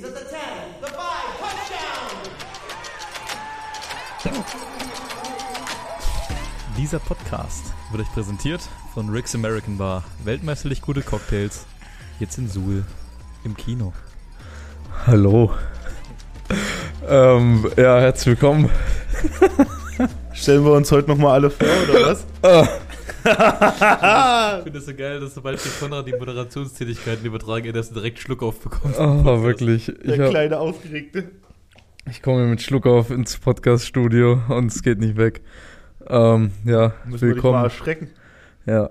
He's at the 10, the 5, touchdown! Dieser Podcast wird euch präsentiert von Rick's American Bar. Weltmeisterlich gute Cocktails. Jetzt in Suhl im Kino. Hallo. ähm, ja, herzlich willkommen. Stellen wir uns heute nochmal alle vor, oder was? Ich finde es so geil, dass sobald wir Konrad die Moderationstätigkeiten übertragen, er das direkt Schluck aufbekommt. Oh, wirklich. Ich, Der hab, kleine Aufgeregte. ich komme mit Schluck auf ins Podcast-Studio und es geht nicht weg. Ähm, ja, Müssen wir dich mal willkommen. erschrecken. Ja,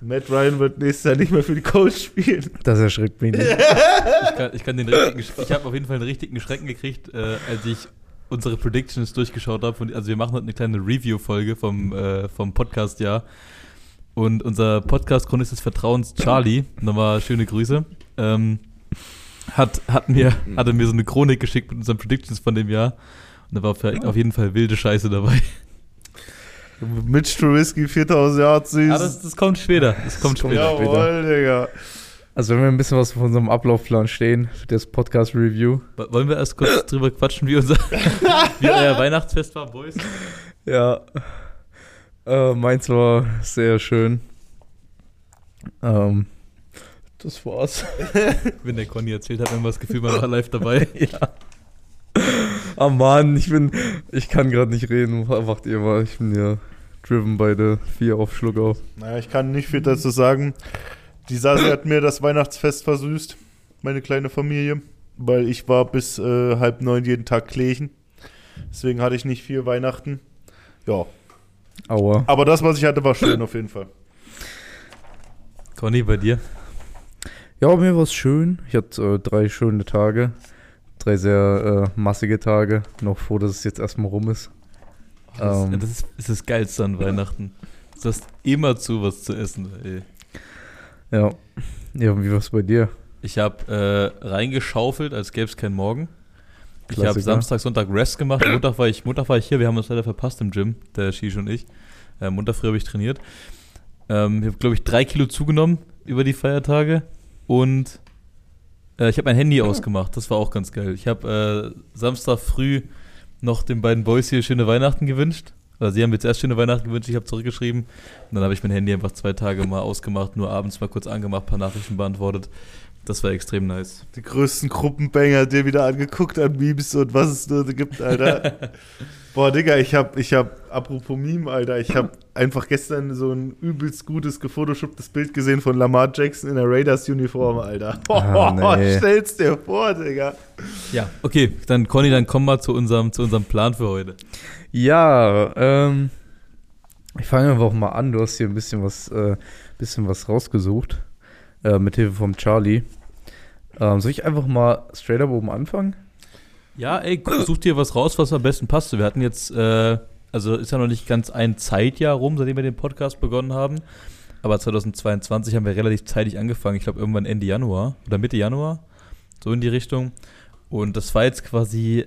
Matt Ryan wird nächstes Jahr nicht mehr für die Colts spielen. das erschreckt mich nicht. Ich, kann, ich, kann den richtigen, ich habe auf jeden Fall einen richtigen Schrecken gekriegt, äh, als ich unsere Predictions durchgeschaut habe. Also wir machen heute eine kleine Review-Folge vom, äh, vom Podcast-Jahr. Und unser Podcast-Chronist des Vertrauens, Charlie, nochmal schöne Grüße, ähm, hat, hat mir, hatte mir so eine Chronik geschickt mit unseren Predictions von dem Jahr. Und da war auf, jeden Fall wilde Scheiße dabei. Mitch Trubisky, 4000 Yards süß. Aber das, das kommt später. Das kommt später. später. Jawohl, Digga. Also wenn wir ein bisschen was von unserem Ablaufplan stehen, für das Podcast-Review. Wo- Wollen wir erst kurz drüber quatschen, wie unser wie euer Weihnachtsfest war, Boys? Ja, äh, meins war sehr schön. Ähm, das war's. Wenn der Conny erzählt hat, haben wir das Gefühl, man war live dabei. ja. Ah Mann, ich bin, ich kann gerade nicht reden. Wacht ihr mal, ich bin ja driven bei der 4 auf Schluck auf. Naja, ich kann nicht viel dazu sagen. Die Sasi hat mir das Weihnachtsfest versüßt, meine kleine Familie, weil ich war bis äh, halb neun jeden Tag klächen. Deswegen hatte ich nicht viel Weihnachten. Ja, Aua. aber das, was ich hatte, war schön auf jeden Fall. Conny, bei dir? Ja, mir war's schön. Ich hatte äh, drei schöne Tage. Drei sehr äh, massige Tage. Noch froh, dass es jetzt erstmal rum ist. Das, Ähm. das ist, ist das Geilste an Weihnachten. Du hast immer zu was zu essen. Ey. Ja. Ja, und wie war's bei dir? Ich habe äh, reingeschaufelt, als gäbe es keinen Morgen. Ich habe Klassiker. Samstag, Sonntag Rest gemacht. Montag war, ich, Montag war ich hier. Wir haben uns leider verpasst im Gym, der Shish und ich. Äh, Montag früh habe ich trainiert. Ähm, ich habe, glaube ich, drei Kilo zugenommen über die Feiertage. Und äh, ich habe mein Handy ausgemacht. Das war auch ganz geil. Ich habe äh, Samstag früh noch den beiden Boys hier schöne Weihnachten gewünscht. Also sie haben jetzt erst schöne Weihnachten gewünscht, ich habe zurückgeschrieben. Und dann habe ich mein Handy einfach zwei Tage mal ausgemacht, nur abends mal kurz angemacht, paar Nachrichten beantwortet. Das war extrem nice. Die größten Gruppenbanger dir wieder angeguckt an Memes und was es nur so gibt, Alter. Boah, Digga, ich hab, ich hab, apropos Meme, Alter, ich hab einfach gestern so ein übelst gutes, gefotoshopptes Bild gesehen von Lamar Jackson in der Raiders-Uniform, Alter. Ah, nee. Stell's dir vor, Digga. Ja, okay, dann Conny, dann komm mal zu unserem, zu unserem Plan für heute. Ja, ähm, ich fange einfach mal an. Du hast hier ein bisschen was, äh, bisschen was rausgesucht. Äh, mit Hilfe vom Charlie. Ähm, soll ich einfach mal straight up oben anfangen? Ja, ey, such dir was raus, was am besten passt. Wir hatten jetzt, äh, also ist ja noch nicht ganz ein Zeitjahr rum, seitdem wir den Podcast begonnen haben. Aber 2022 haben wir relativ zeitig angefangen. Ich glaube, irgendwann Ende Januar oder Mitte Januar. So in die Richtung. Und das war jetzt quasi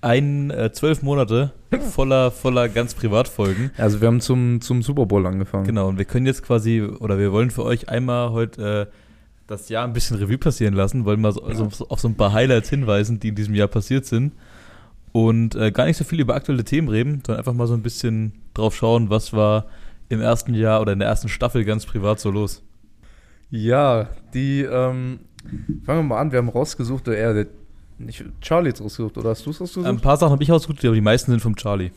ein, äh, zwölf Monate voller, voller ganz Privatfolgen. Also wir haben zum, zum Super Bowl angefangen. Genau, und wir können jetzt quasi, oder wir wollen für euch einmal heute äh, das Jahr ein bisschen Revue passieren lassen, wollen mal so, so, auf so ein paar Highlights hinweisen, die in diesem Jahr passiert sind. Und äh, gar nicht so viel über aktuelle Themen reden, sondern einfach mal so ein bisschen drauf schauen, was war im ersten Jahr oder in der ersten Staffel ganz privat so los. Ja, die, ähm, fangen wir mal an. Wir haben rausgesucht, oder er, der, nicht, Charlie hat rausgesucht, oder hast du es rausgesucht? Ein paar Sachen habe ich ausgesucht, aber die meisten sind vom Charlie.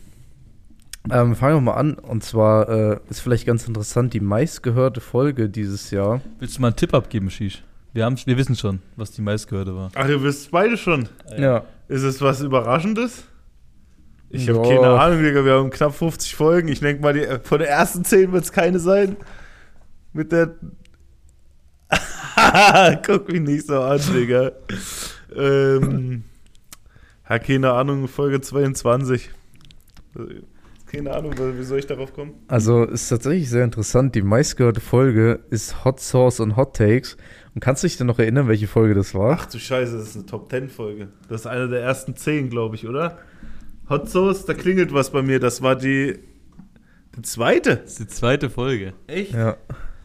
Ähm, fangen wir mal an. Und zwar äh, ist vielleicht ganz interessant, die meistgehörte Folge dieses Jahr. Willst du mal einen Tipp abgeben, Shish? Wir, wir wissen schon, was die meistgehörte war. Ach, ihr wisst beide schon. Ja. Ist es was Überraschendes? Ich habe keine Ahnung, Digga. Wir haben knapp 50 Folgen. Ich denke mal, die, von der ersten 10 wird es keine sein. Mit der. Guck mich nicht so an, Digga. Ähm. Ja, keine Ahnung, Folge 22. Keine Ahnung, wie soll ich darauf kommen? Also ist tatsächlich sehr interessant. Die meistgehörte Folge ist Hot Sauce und Hot Takes. Und kannst du dich denn noch erinnern, welche Folge das war? Ach du Scheiße, das ist eine Top 10 Folge. Das ist eine der ersten 10, glaube ich, oder? Hot Sauce, da klingelt was bei mir. Das war die, die zweite. Das ist die zweite Folge. Echt? Ja,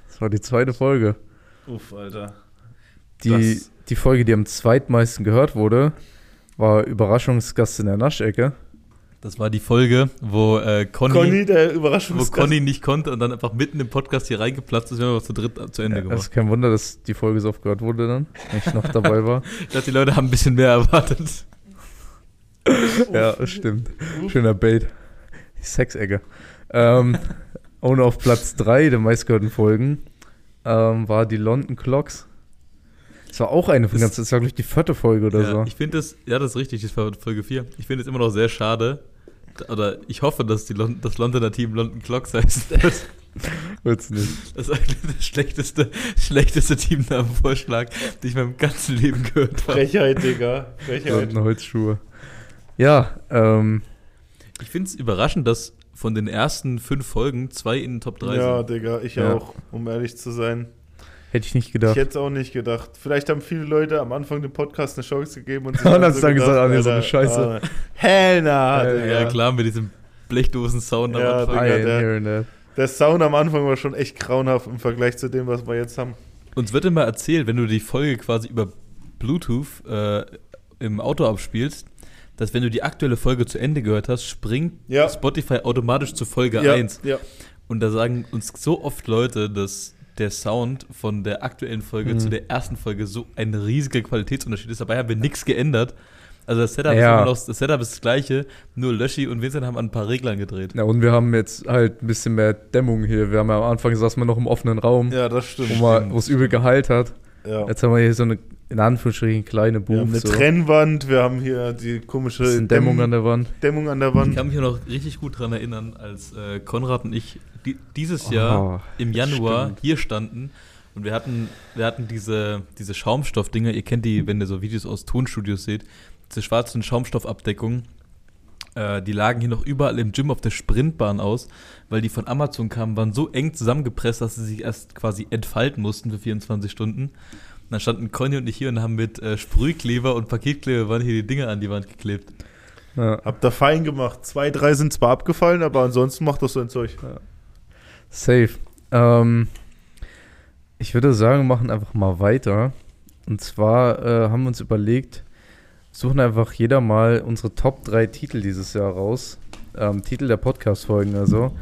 das war die zweite Folge. Uff, Alter. Die, Das- die Folge, die am zweitmeisten gehört wurde, war Überraschungsgast in der Naschecke. Das war die Folge, wo äh, Conny, Conny, der wo. Conny nicht konnte und dann einfach mitten im Podcast hier reingeplatzt ist, wir haben wir zu dritt zu Ende Ja, gemacht. es ist kein Wunder, dass die Folge so oft gehört wurde dann, wenn ich noch dabei war. Ich dachte, die Leute haben ein bisschen mehr erwartet. ja, das stimmt. Schöner Bait. Die Sexecke. Ähm, und auf Platz 3 der meistgehörten Folgen ähm, war die London Clocks. Das war auch eine von Das- ganz, das war glaube ich die vierte Folge oder ja, so. Ich finde es, ja, das ist richtig, das war Folge 4. Ich finde es immer noch sehr schade, oder ich hoffe, dass die Lon das Londoner Team London Clocks heißt. Das, Wird's nicht. das ist eigentlich das schlechteste, schlechteste Teamnamenvorschlag, den ich in meinem ganzen Leben gehört habe. Frechheit, Digga. Frechheit. London Holzschuhe. Ja, ähm, Ich finde es überraschend, dass von den ersten fünf Folgen zwei in den Top 3 Ja, sind. Digga, ich Ja. auch, um ehrlich zu sein. Hätte ich nicht Ich gedacht. hätte es auch nicht gedacht. Vielleicht haben viele Leute am Anfang dem Podcast eine Chance gegeben und sich Und haben hat's dann gesagt, ah, nee, so eine Scheiße. ah, Hell na, Ja. Ja, klar, mit diesem Blechdosen-Sound Ja, am Anfang. Digga, der- hearing that. Der Sound am Anfang war schon echt grauenhaft im Vergleich zu dem, was wir jetzt haben. Uns wird immer erzählt, wenn du die Folge quasi über Bluetooth äh, im Auto abspielst, dass wenn du die aktuelle Folge zu Ende gehört hast, springt Ja. Spotify automatisch zu Folge ja, 1. ja. Und da sagen uns so oft Leute, dass der Sound von der aktuellen Folge Mhm. zu der ersten Folge so ein riesiger Qualitätsunterschied ist. Dabei haben wir nichts geändert. Also das Setup, Ja. ist immer noch, das Setup ist das gleiche, nur Löschi und Vincent haben an ein paar Reglern gedreht. Ja, und wir haben jetzt halt ein bisschen mehr Dämmung hier. Wir haben ja am Anfang saßen wir noch im offenen Raum, ja, das wo stimmt. wo es übel geheilt hat. Ja. Jetzt haben wir hier so eine, in Anführungsstrichen, kleine Wir haben eine so. Trennwand, wir haben hier die komische bisschen Dämmung an der Wand. Dämmung an der Ich Wand. kann mich noch richtig gut daran erinnern, als äh, Konrad und ich die, dieses Jahr Oh, im Januar stimmt. hier standen und wir hatten, wir hatten diese, diese Schaumstoffdinger, ihr kennt die, wenn ihr so Videos aus Tonstudios seht, diese schwarzen Schaumstoffabdeckungen, äh, die lagen hier noch überall im Gym auf der Sprintbahn aus, weil die von Amazon kamen, waren so eng zusammengepresst, dass sie sich erst quasi entfalten mussten für 24 Stunden. Und dann standen Conny und ich hier und haben mit äh, Sprühkleber und Paketkleber waren hier die Dinger an die Wand geklebt. Ja. Habt ihr fein gemacht. Zwei, drei sind zwar abgefallen, aber ansonsten macht das so ein Zeug. Safe. Ähm, ich würde sagen, wir machen einfach mal weiter. Und zwar äh, haben wir uns überlegt, suchen einfach jeder mal unsere Top 3 Titel dieses Jahr raus. Ähm, Titel der Podcast-Folgen also.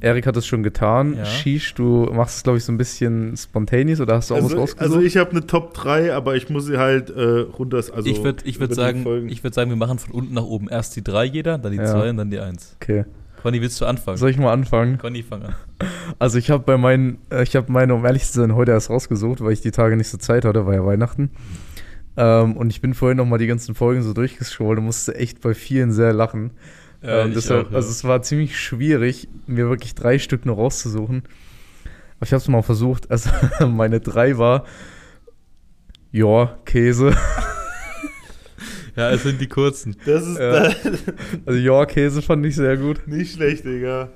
Erik hat es schon getan. Ja. Shish, du machst es, glaube ich, so ein bisschen spontaneous oder hast du auch was Also, rausgesucht? also ich habe eine Top 3, aber ich muss sie halt äh, runter. Also ich würde ich würd sagen, ich würd sagen, wir machen von unten nach oben erst die drei jeder, dann die Ja. zwei und dann die eins. okay. Conny, willst du anfangen? Soll ich mal anfangen? Conny, fang an. Also ich habe bei meinen, äh, ich habe meine, um ehrlich zu sein, heute erst rausgesucht, weil ich die Tage nicht so Zeit hatte, war ja Weihnachten. Ähm, und ich bin vorhin noch mal die ganzen Folgen so durchgescrollt und musste echt bei vielen sehr lachen. Äh, ähm, deshalb, auch, ja. Also es war ziemlich schwierig, mir wirklich drei Stück nur rauszusuchen. Aber ich habe es mal versucht. Also meine drei war, ja, Käse. Ja, es sind die kurzen. das ist Ja. Also ja, Käse fand ich sehr gut. nicht schlecht, Digga.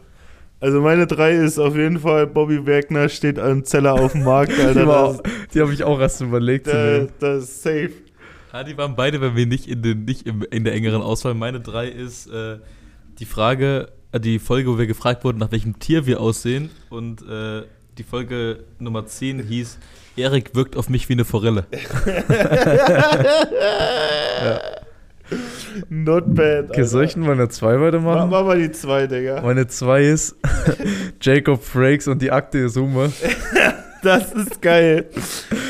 Also meine 3 ist auf jeden Fall Bobby Wagner steht am Zeller auf dem Markt, Alter. Die, war- die habe ich auch erst überlegt das, das ist safe. Ja, die waren beide bei mir nicht in, den, nicht im, in der engeren Auswahl. Meine drei ist äh, die Frage, äh, die Folge, wo wir gefragt wurden, nach welchem Tier wir aussehen. Und äh, die Folge Nummer 10 hieß Erik wirkt auf mich wie eine Forelle. Not bad. Okay, soll ich denn meine zwei Mach, weitermachen? mach mal die 2, Digga. Meine zwei ist Jacob Frakes und die Akte Summe. Das ist geil.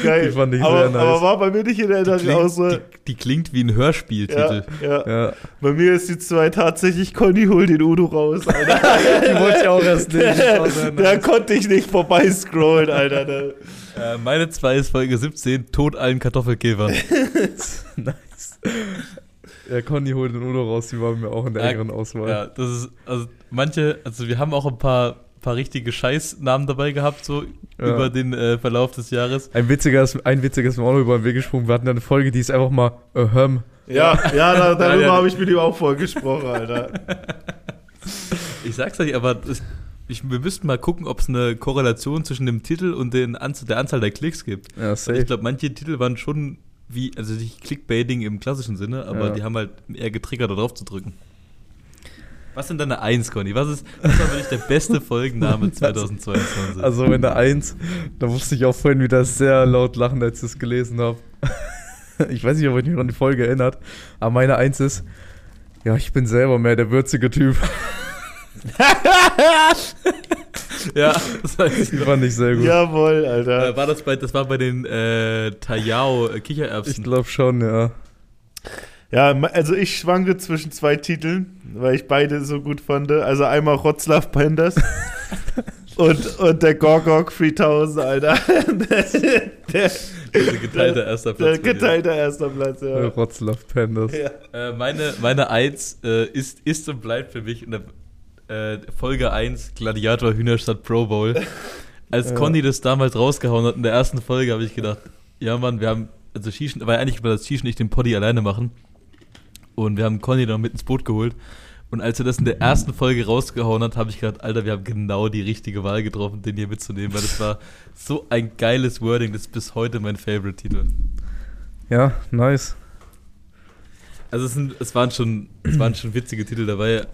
Geil. Die fand ich aber, sehr nice. aber war bei mir nicht in der Die Erinnerung klingt, auch so. die, die klingt wie ein Ja, Hörspieltitel. ja. Ja, Bei mir ist die 2 tatsächlich Conny hol den Udo raus, Alter. die wollte ich auch erst war sehr Da nice. konnte ich nicht vorbei scrollen, Alter. Äh, meine zwei ist Folge 17, Tod allen Kartoffelkäfern. nice. Ja, Conny holt den Udo raus, die waren mir auch in der Ja, engeren Auswahl. Ja, das ist, also manche, also wir haben auch ein paar, paar richtige Scheißnamen dabei gehabt, so Ja. über den äh, Verlauf des Jahres. Ein witziger ist, ein witziger ist mir auch noch über den Weg gesprungen. Wir hatten eine Folge, die ist einfach mal ahem. Ja, ja, da, darüber Ja, ja. habe ich mit ihm auch voll gesprochen, Alter. Ich sag's euch, aber das, ich, wir müssten mal gucken, ob es eine Korrelation zwischen dem Titel und den Anzahl, der Anzahl der Klicks gibt. Ja, safe. ich glaube, manche Titel waren schon wie, also nicht Clickbaiting im klassischen Sinne, aber Ja. die haben halt eher getriggert, da drauf zu drücken. Was sind deine Eins, Conny? Was ist, was war wirklich der beste Folgenname 2022? Also meine Eins, da musste ich auch vorhin wieder sehr laut lachen, als ich das gelesen habe. Ich weiß nicht, ob ich mich an die Folge erinnert, aber meine Eins ist, ja, ich bin selber mehr der würzige Typ. ja, das weiß ich fand ich sehr gut. Jawohl, Alter. Äh, war das, bei, das war bei den äh, Tayao äh, Ich Kichererbsen. glaube schon, ja. Ja, also ich schwanke zwischen zwei Titeln, weil ich beide so gut fand. Also einmal Rotzlaff Pandas und, und der Gorgok 3000, Alter. der, der, Also geteilter erster Platz. der bei dir. geteilter erster Platz, ja. Rotzlaff Pandas. ja. Äh, meine, meine Eins äh, ist, ist und bleibt für mich in der äh, Folge 1 Gladiator Hühnerstadt Pro Bowl. Als Ja. Conny das damals rausgehauen hat in der ersten Folge, habe ich gedacht, ja Mann, wir haben, also Schießen, weil eigentlich über das Schießen nicht den Poddy alleine machen. Und wir haben Conny dann mit ins Boot geholt. Und als er das in der ersten Folge rausgehauen hat, habe ich gedacht, Alter, wir haben genau die richtige Wahl getroffen, den hier mitzunehmen, weil das war so ein geiles Wording, das ist bis heute mein Favorite-Titel. Ja, nice. Also es, sind, es, waren schon, es waren schon witzige Titel dabei.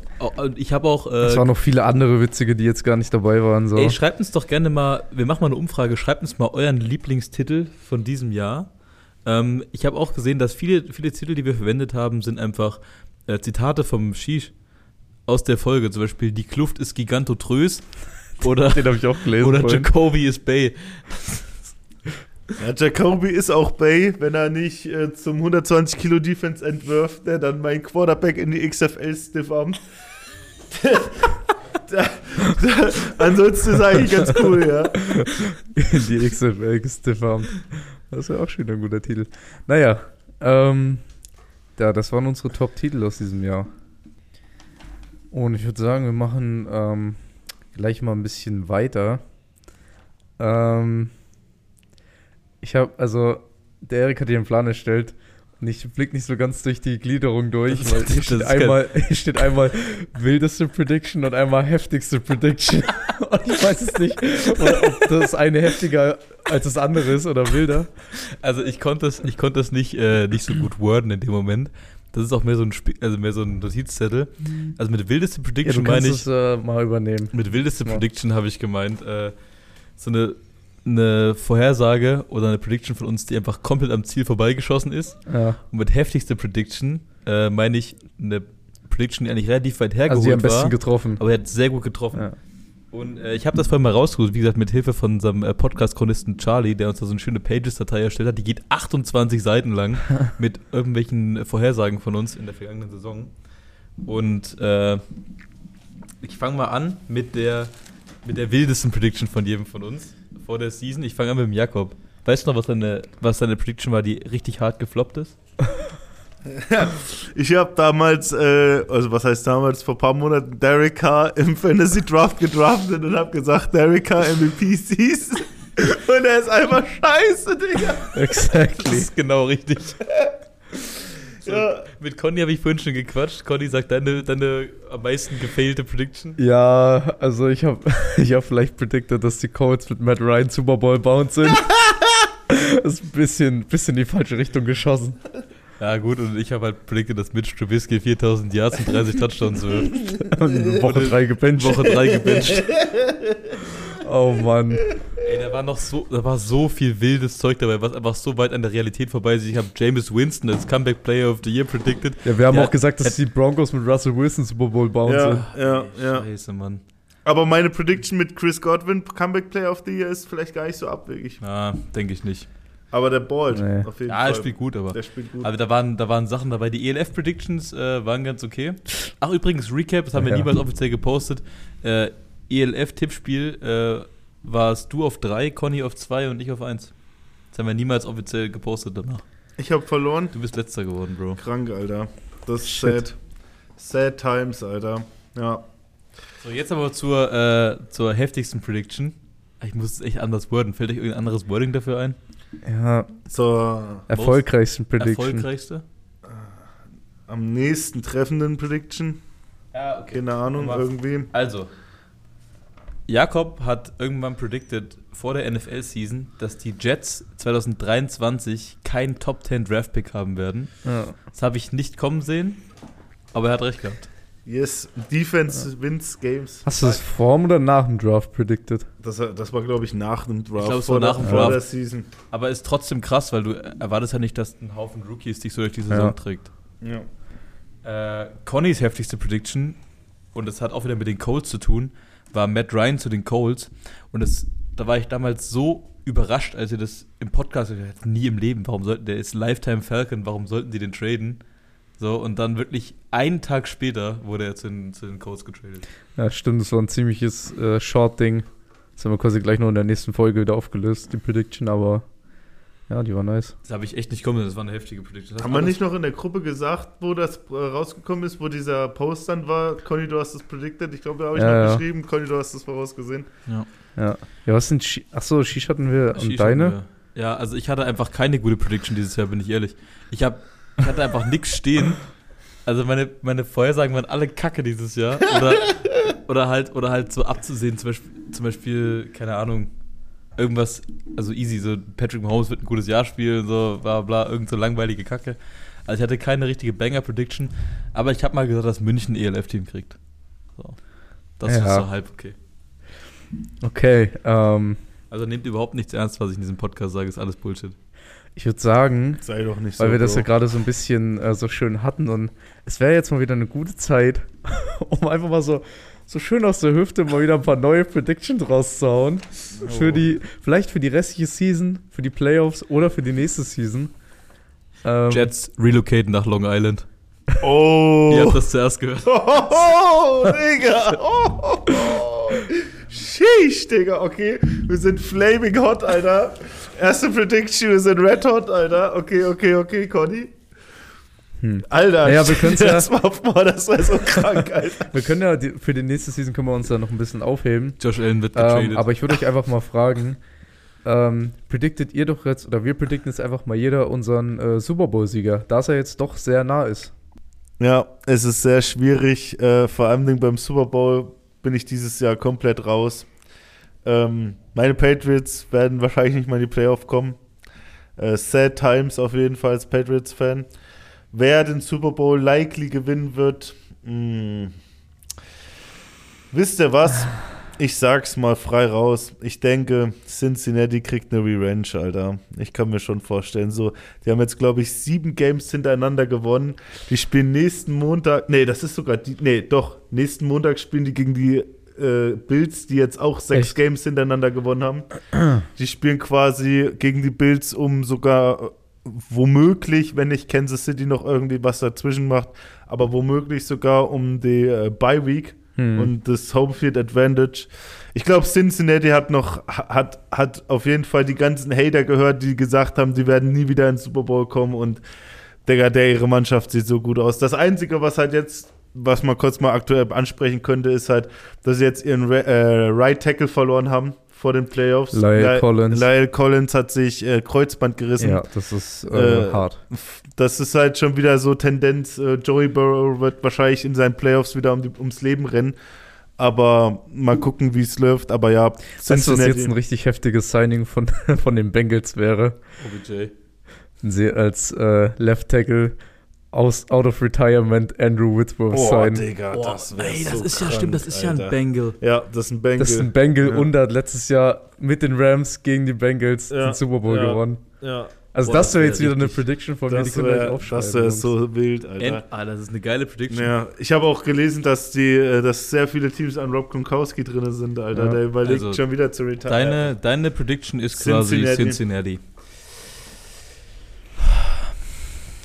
Ich habe auch. Es Äh, waren noch viele andere witzige, die jetzt gar nicht dabei waren. So. ey, schreibt uns doch gerne mal, wir machen mal eine Umfrage, schreibt uns mal euren Lieblingstitel von diesem Jahr. Ähm, ich habe auch gesehen, dass viele, viele Titel, die wir verwendet haben, sind einfach äh, Zitate vom Shish aus der Folge. Zum Beispiel Die Kluft ist gigantotrös oder, Den habe ich auch gelesen. oder vorhin. Jacoby ist Bay. Ja, Jacoby ist auch Bay, wenn er nicht äh, zum 120 Kilo Defense entwirft, der dann mein Quarterback in die XFL stiff armt. Ansonsten ist eigentlich ganz cool, ja. in die XFL gestifft Das ist ja auch schon ein guter Titel. Naja, ähm, ja, das waren unsere Top-Titel aus diesem Jahr. Und ich würde sagen, wir machen ähm, gleich mal ein bisschen weiter. Ähm, ich habe, also, der Erik hat hier einen Plan erstellt und ich blick nicht so ganz durch die Gliederung durch, Das- weil das hier steht, einmal, hier steht einmal wildeste Prediction und einmal heftigste Prediction. und ich weiß es nicht, ob das eine heftiger als das andere ist oder wilder. Also ich konnte es, ich konnte es nicht, äh, nicht so gut worden in dem Moment. Das ist auch mehr so ein Spiel, also mehr so ein Notizzettel. Also mit wildeste Ja, Prediction du meine ich, es äh, mal übernehmen. mit wildeste Ja. Prediction habe ich gemeint, äh, so eine, eine Vorhersage oder eine Prediction von uns, die einfach komplett am Ziel vorbeigeschossen ist. Ja. Und mit heftigste Prediction äh, meine ich eine Prediction, die eigentlich relativ weit hergeholt Also die am besten war, getroffen. aber er hat sehr gut getroffen. Ja. Und äh, ich habe das vorhin mal rausgesucht, wie gesagt, mit Hilfe von unserem äh, Podcast-Chronisten Charlie, der uns da so eine schöne Pages-Datei erstellt hat. Die geht 28 Seiten lang mit irgendwelchen Vorhersagen von uns in der vergangenen Saison. Und äh, ich fange mal an mit der, mit der wildesten Prediction von jedem von uns vor der Season. Ich fange an mit dem Jakob. Weißt du noch, was deine, was deine Prediction war, die richtig hart gefloppt ist? Ich habe damals, äh, also was heißt damals, vor ein paar Monaten Derek Carr im Fantasy Draft gedraftet und habe gesagt, Derek Carr MVP Season. Und er ist einfach scheiße, Digga. Das Exactly. ist genau richtig. So, Ja. Mit Conny habe ich vorhin schon gequatscht. Conny sagt deine, deine am meisten gefailte Prediction. Ja, also ich habe ich hab vielleicht predicted, dass die Colts mit Matt Ryan Super Bowl bound sind. das ist ein bisschen, bisschen in die falsche Richtung geschossen. Ja, gut, und ich habe halt predicted, dass Mitch Trubisky 4000 Yards und 30 Touchdowns wirft. Woche 3 gebencht. Woche 3 gebencht. Oh Mann. Ey, da war noch so, da war so viel wildes Zeug dabei, was einfach so weit an der Realität vorbei ist. Ich habe Jameis Winston als Comeback Player of the Year predicted. Ja, wir haben Ja, auch gesagt, dass die Broncos mit Russell Wilson Super Bowl sind. Ja, ja, ja. Scheiße, Mann. Aber meine Prediction mit Chris Godwin, Comeback Player of the Year, ist vielleicht gar nicht so abwegig. Ah, denke ich nicht. Aber der ballt Nee. auf jeden Ja, Fall. er spielt gut, aber. Der spielt gut. Aber da waren, da waren Sachen dabei. Die ELF-Predictions äh, waren ganz okay. Ach, übrigens, Recap, das haben wir Ja. niemals offiziell gepostet. Äh, ELF-Tippspiel äh, warst du auf 3, Conny auf 2 und ich auf 1. Das haben wir niemals offiziell gepostet danach. Ich habe verloren. Du bist letzter geworden, Bro. Krank, Alter. Das ist Shit. sad. Sad times, Alter. Ja. So, jetzt aber zur, äh, zur heftigsten Prediction. Ich muss es echt anders worden. Fällt euch irgendein anderes Wording dafür ein? Ja, Zur erfolgreichsten Prediction. Erfolgreichste? am nächsten treffenden Prediction. Ja, okay. Keine Ahnung, irgendwie. Also, Jakob hat irgendwann predicted vor der NFL-Season, dass die Jets 2023 keinen Top 10 Draft-Pick haben werden. Ja. Das habe ich nicht kommen sehen, aber er hat recht gehabt. Yes, Defense wins Games. Hast du das vorm oder nach dem Draft predicted? Das, das war, glaube ich, nach dem Draft. glaub, es war vor nach dem vor Draft. der Season. Aber ist trotzdem krass, weil du erwartest ja nicht, dass ein Haufen Rookies dich so durch die Saison Ja. trägt. Ja. Äh, Connys heftigste Prediction, und das hat auch wieder mit den Colts zu tun, war Matt Ryan zu den Colts. Und das, da war ich damals so überrascht, als ihr das im Podcast gesagt nie im Leben, warum sollten, der ist Lifetime Falcon, warum sollten die den traden? So, und dann wirklich einen Tag später wurde er zu den, zu den Colts getradet. Ja, stimmt, das war ein ziemliches äh, Short-Ding. Das haben wir quasi gleich noch in der nächsten Folge wieder aufgelöst, die Prediction, aber ja, die war nice. Das habe ich echt nicht kommen, das war eine heftige Prediction. Das Haben wir nicht noch in der Gruppe gesagt, wo das äh, rausgekommen ist, wo dieser Post dann war? Conny, du hast das predicted. Ich glaube, da habe ich Ja, noch ja. geschrieben. Conny, du hast das vorausgesehen. Ja. Ja, ja was sind Shi Achso, Shish hatten wir Shish und deine? wir. Ja, also ich hatte einfach keine gute Prediction dieses Jahr, bin ich ehrlich. Ich, hab, ich hatte einfach nichts stehen. Also meine, meine Vorhersagen waren alle kacke dieses Jahr. Oder, oder, halt, oder halt so abzusehen, zum Beispiel, zum Beispiel, keine Ahnung, irgendwas, also easy, so Patrick Mahomes wird ein gutes Jahr spielen, so bla bla, irgend so langweilige Kacke. Also ich hatte keine richtige Banger-Prediction, aber ich habe mal gesagt, dass München ELF-Team kriegt. So. Das Ja. ist so halb okay. Okay, ähm, Also nehmt überhaupt nichts ernst, was ich in diesem Podcast sage, ist alles Bullshit. ich würde sagen, Sei doch nicht weil so. wir das ja Bro. gerade so ein bisschen äh, so schön hatten und es wäre jetzt mal wieder eine gute Zeit, um einfach mal so, so schön aus der Hüfte mal wieder ein paar neue Predictions rauszuhauen. Für die, vielleicht für die restliche Season, für die Playoffs oder für die nächste Season. Ähm, Jets relocaten nach Long Island. Oh. Ihr habt das zuerst gehört. Oh, Digga. Oh, oh, oh. Sheesh, Digga. Okay, wir sind flaming hot, Alter. Erste Prediction, wir sind red hot, Alter. Okay, okay, okay, Conny. Hm. Alter, Ja, wir können's ja- das war, boah, das war so krank, Alter. Wir können ja, die, für die nächste Season können wir uns da noch ein bisschen aufheben. Josh Allen wird getradet. Ähm, aber ich würde euch einfach mal fragen, ähm, prediktet ihr doch jetzt, oder wir predikten jetzt einfach mal jeder unseren äh, Super Bowl-Sieger, da es er jetzt doch sehr nah ist. Ja, es ist sehr schwierig. Äh, vor allem beim Super Bowl bin ich dieses Jahr komplett raus. Ähm, meine Patriots werden wahrscheinlich nicht mal in die Playoff kommen. Äh, sad Times auf jeden Fall als Patriots-Fan. Wer den Super Bowl likely gewinnen wird, mh, wisst ihr was? Ich sag's mal frei raus. Ich denke, Cincinnati kriegt eine Revenge, Alter. Ich kann mir schon vorstellen. So, die haben jetzt, glaube ich, sieben Games hintereinander gewonnen. Die spielen nächsten Montag. Nee, das ist sogar die. Nee, doch. Nächsten Montag spielen die gegen die äh, Bills, die jetzt auch sechs Echt? Games hintereinander gewonnen haben. Die spielen quasi gegen die Bills um sogar womöglich, wenn nicht Kansas City noch irgendwie was dazwischen macht, aber womöglich sogar um die äh, Bye Week Hm. und das Homefield Advantage. Ich glaube, Cincinnati hat noch, hat, hat auf jeden Fall die ganzen Hater gehört, die gesagt haben, die werden nie wieder ins Super Bowl kommen und Digga, der ihre Mannschaft sieht so gut aus. Das Einzige, was halt jetzt, was man kurz mal aktuell ansprechen könnte, ist halt, dass sie jetzt ihren Re- äh, Right Tackle verloren haben vor den Playoffs. Lyle Ly- Collins. Lyle Collins hat sich äh, Kreuzband gerissen. Ja, das ist äh, Äh, hart. Das ist halt schon wieder so Tendenz. Äh, Joey Burrow wird wahrscheinlich in seinen Playoffs wieder um die, ums Leben rennen. Aber mal gucken, wie es läuft. Aber ja, Weißt du, was jetzt ein richtig heftiges Signing von, von den Bengals wäre? OBJ. Wenn sie als äh, Left Tackle aus Out of Retirement Andrew Whitworth Boah, sein. Digga, Boah, das wäre ey, das so ist ja krank, stimmt, das ist ja Alter. ein Bengal. Ja, das ist ein Bengal. Das ist ein Bengal Ja. und hat letztes Jahr mit den Rams gegen die Bengals Ja, den Super Bowl ja. gewonnen. ja, Also Boah, das das wäre wär jetzt wieder eine Prediction von mir, die das euch wäre aufschreiben. wär Jungs. so wild, Alter. End, ah, das ist eine geile Prediction. Ja, ich habe auch gelesen, dass die, äh, dass sehr viele Teams an Rob Gronkowski drin sind, Alter. Ja. Der überlegt Also, schon wieder zu retiren. Deine, deine Prediction ist quasi Cincinnati. Cincinnati.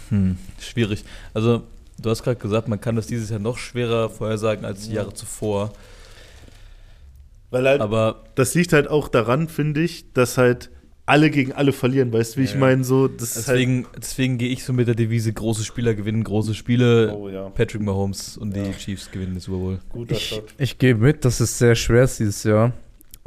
Hm, schwierig. Also, du hast gerade gesagt, man kann das dieses Jahr noch schwerer vorhersagen als die Jahre zuvor. Weil halt, Aber das liegt halt auch daran, finde ich, dass halt alle gegen alle verlieren, weißt du, wie ich Ja. meine? So, das ist halt. deswegen, deswegen gehe ich so mit der Devise: große Spieler gewinnen große Spiele. Oh ja, Patrick Mahomes und Ja. die Chiefs gewinnen den Super Bowl. guter Ich, ich gehe mit, dass es sehr schwer ist dieses Jahr.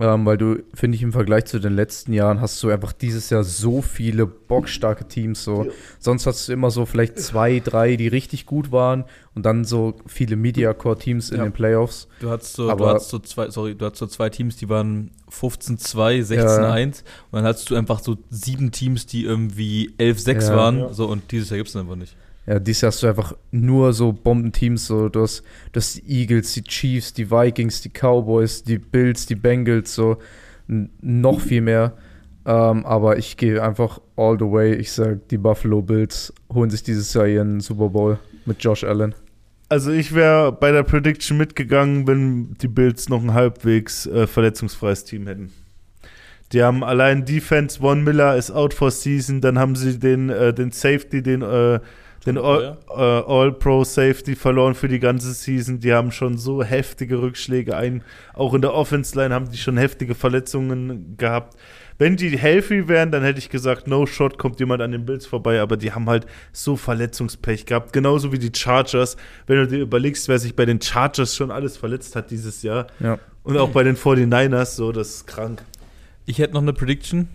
Ähm, weil du, finde ich, im Vergleich zu den letzten Jahren hast du einfach dieses Jahr so viele bockstarke Teams. So. Ja. Sonst hast du immer so vielleicht zwei, drei, die richtig gut waren und dann so viele Media-Core-Teams in Ja. den Playoffs. Du hattest so, du Aber- hattest so zwei, sorry, du hattest so zwei Teams, die waren 15-2, 16-1 und dann hattest du einfach so sieben Teams, die irgendwie 11-6 Ja. waren. Ja. So, und dieses Jahr gibt es einfach nicht. Ja, dieses Jahr hast du einfach nur so Bombenteams, so du hast, du hast die Eagles, die Chiefs, die Vikings, die Cowboys, die Bills, die Bengals, so noch viel mehr. Ähm, aber ich gehe einfach all the way. Ich sag, die Buffalo Bills holen sich dieses Jahr ihren Super Bowl mit Josh Allen. Also ich wäre bei der Prediction mitgegangen, wenn die Bills noch ein halbwegs äh, verletzungsfreies Team hätten. Die haben allein Defense, Von Miller ist out for season, dann haben sie den, äh, den Safety, den, äh, den All- äh, All-Pro-Safety verloren für die ganze Season. Die haben schon so heftige Rückschläge ein. Auch in der Offense-Line haben die schon heftige Verletzungen gehabt. Wenn die healthy wären, dann hätte ich gesagt, no shot, kommt jemand an den Bills vorbei, aber die haben halt so Verletzungspech gehabt, genauso wie die Chargers. Wenn du dir überlegst, wer sich bei den Chargers schon alles verletzt hat dieses Jahr Ja. und auch bei den 49ers, so, das ist krank. Ich hätte noch eine Prediction.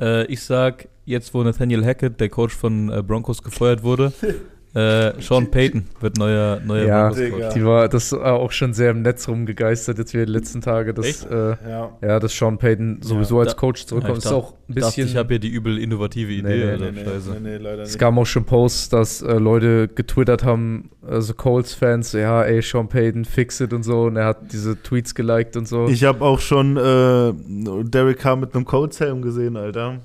Äh, ich sag, jetzt wo Nathaniel Hackett, der Coach von äh, Broncos, gefeuert wurde, äh, Sean Payton wird neuer, neuer Ja, Broncos-Coach. Die war das ist auch schon sehr im Netz rumgegeistert, jetzt wieder die letzten Tage, dass, äh, Ja. ja, dass Sean Payton sowieso Ja, als da- Coach zurückkommt. ich ist auch ein Ich dachte, bisschen. ich habe hier die übel innovative Idee. Nee, nee, Alter, Nee, Scheiße. nee, nee, leider Es nicht. gab auch schon Posts, dass äh, Leute getwittert haben, also Colts-Fans, ja, ey, Sean Payton, fix it und so. Und er hat diese Tweets geliked und so. Ich habe auch schon äh, Derek Carr mit einem Colts-Helm gesehen, Alter.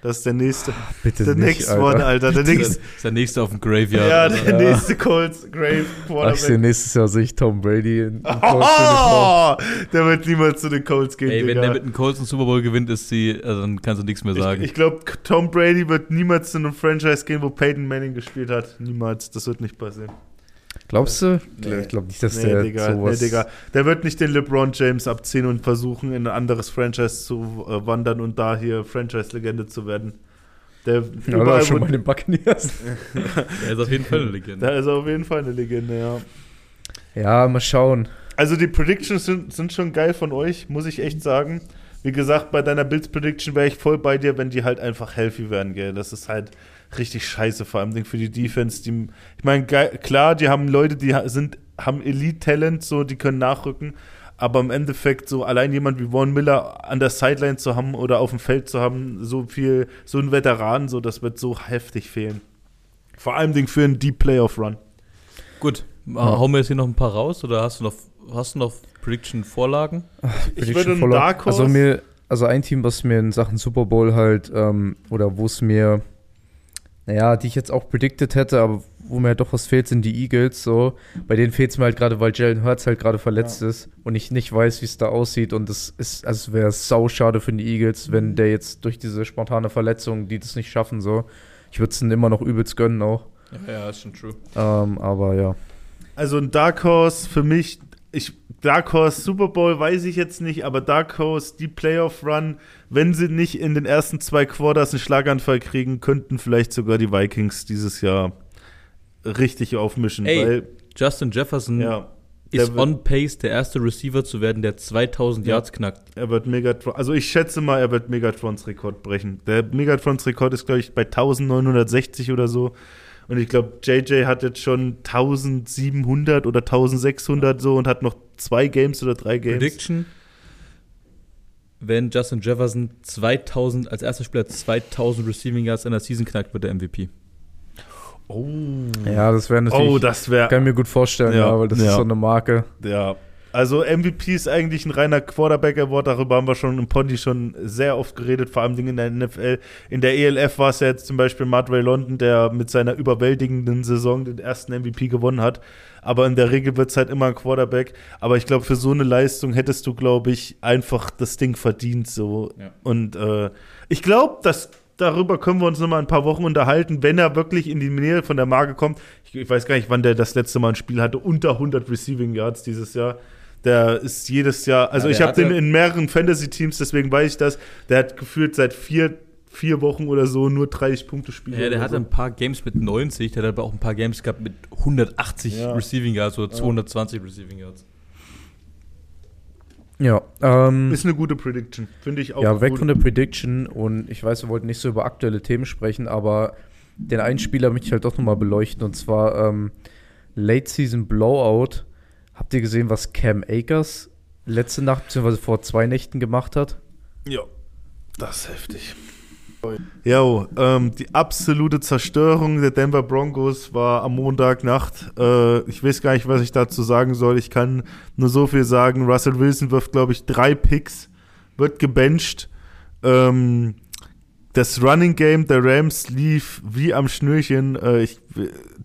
Das ist der nächste. Bitte Der nicht, nächste One, Alter. Der Das nächste. ist der nächste auf dem Graveyard. Ja, Alter. der Ja. nächste Colts Grave Ach, ich sehe Quarterback. nächstes Jahr sehe ich Tom Brady in, in. Oh, der wird niemals zu den Colts gehen, Ey, wenn Digga. der mit den Colts einen Super Bowl gewinnt, ist sie, also dann kannst du nichts mehr sagen. Ich, ich glaube, Tom Brady wird niemals zu einem Franchise gehen, wo Peyton Manning gespielt hat. Niemals. Das wird nicht passieren. Glaubst du? Nee. Ich glaube nicht, dass Nee, der Digga, nee, sowas... Digga. Der wird nicht den LeBron James abziehen und versuchen, in ein anderes Franchise zu äh, wandern und da hier Franchise-Legende zu werden. Der ja, überall, schon bei den Buccaneers. er ist auf jeden Fall eine Legende. da ist auf jeden Fall eine Legende, ja. ja, mal schauen. Also die Predictions sind, sind schon geil von euch, muss ich echt sagen. Wie gesagt, bei deiner Bills Prediction wäre ich voll bei dir, wenn die halt einfach healthy wären, gell. Das ist halt richtig scheiße, vor allem für die Defense. Die, ich meine, klar, die haben Leute, die sind, haben Elite-Talent, so, die können nachrücken. Aber im Endeffekt, so allein jemand wie Von Miller an der Sideline zu haben oder auf dem Feld zu haben, so viel, so ein Veteran, so, das wird so heftig fehlen. Vor allem für einen Deep Playoff Run. Gut, hauen wir jetzt hier noch ein paar raus oder hast du noch, hast du noch Prediction-Vorlagen? Ich würde einen Dark Horse. Also, mir, also ein Team, was mir in Sachen Super Bowl halt, ähm, oder wo es mir, naja, die ich jetzt auch predicted hätte, aber wo mir halt doch was fehlt, sind die Eagles. So, bei denen fehlt es mir halt gerade, weil Jalen Hurts halt gerade verletzt ist und ich nicht weiß, wie es da aussieht. Und das ist, also es wäre sau schade für die Eagles, wenn der jetzt durch diese spontane Verletzung, die das nicht schaffen, so. Ich würde es ihnen immer noch übelst gönnen auch. Ja, ja, ist schon true. Ähm, aber ja. Also ein Dark Horse für mich, ich, Dark Horse Super Bowl weiß ich jetzt nicht, aber Dark Horse, die Playoff Run, wenn sie nicht in den ersten zwei Quarters einen Schlaganfall kriegen, könnten vielleicht sogar die Vikings dieses Jahr richtig aufmischen. Ey, weil, Justin Jefferson ja, ist wird- on pace, der erste Receiver zu werden, der 2000 Ja. Yards knackt. er wird Megatron, also ich schätze mal, er wird Megatrons Rekord brechen. Der Megatrons Rekord ist, glaube ich, bei 1960 oder so. Und ich glaube, JJ hat jetzt schon 1700 oder 1600 so und hat noch zwei Games oder drei Games. Prediction, wenn Justin Jefferson 2000, als erster Spieler 2000 Receiving Yards in der Season knackt, wird er MVP. Oh. Ja, das wäre natürlich. Oh, das wäre. kann ich mir gut vorstellen, Ja, ja, weil das ja. ist so eine Marke. Ja. Also MVP ist eigentlich ein reiner Quarterback-Award, darüber haben wir schon im Pondy schon sehr oft geredet, vor allem in der NFL. In der ELF war es ja jetzt zum Beispiel Matt Ray London, der mit seiner überwältigenden Saison den ersten MVP gewonnen hat. Aber in der Regel wird es halt immer ein Quarterback. Aber ich glaube, für so eine Leistung hättest du, glaube ich, einfach das Ding verdient. So. Ja. Und äh, ich glaube, dass darüber können wir uns noch mal ein paar Wochen unterhalten, wenn er wirklich in die Nähe von der Marke kommt. Ich, ich weiß gar nicht, wann der das letzte Mal ein Spiel hatte, unter 100 Receiving Yards dieses Jahr. Der ist jedes Jahr, also Ja, ich habe den in mehreren Fantasy-Teams, deswegen weiß ich das. Der hat gefühlt seit vier, vier Wochen oder so nur 30 Punkte Spiele. Ja, der hatte so. ein paar Games mit 90, der hat aber auch ein paar Games gehabt mit 180 Ja. Receiving Yards oder 220 Receiving Yards. Ja, ähm, Ist eine gute Prediction, finde ich auch. ja, weg gut. von der Prediction und ich weiß, wir wollten nicht so über aktuelle Themen sprechen, aber den einen Spieler möchte ich halt doch nochmal beleuchten und zwar ähm, Late Season Blowout. Habt ihr gesehen, was Cam Akers letzte Nacht bzw. vor zwei Nächten gemacht hat? Ja, das ist heftig. Jo, ähm, die absolute Zerstörung der Denver Broncos war am Montagnacht. Äh, ich weiß gar nicht, was ich dazu sagen soll. Ich kann nur so viel sagen. Russell Wilson wirft, glaube ich, drei Picks, wird gebencht. Ähm, das Running Game der Rams lief wie am Schnürchen. Äh, ich,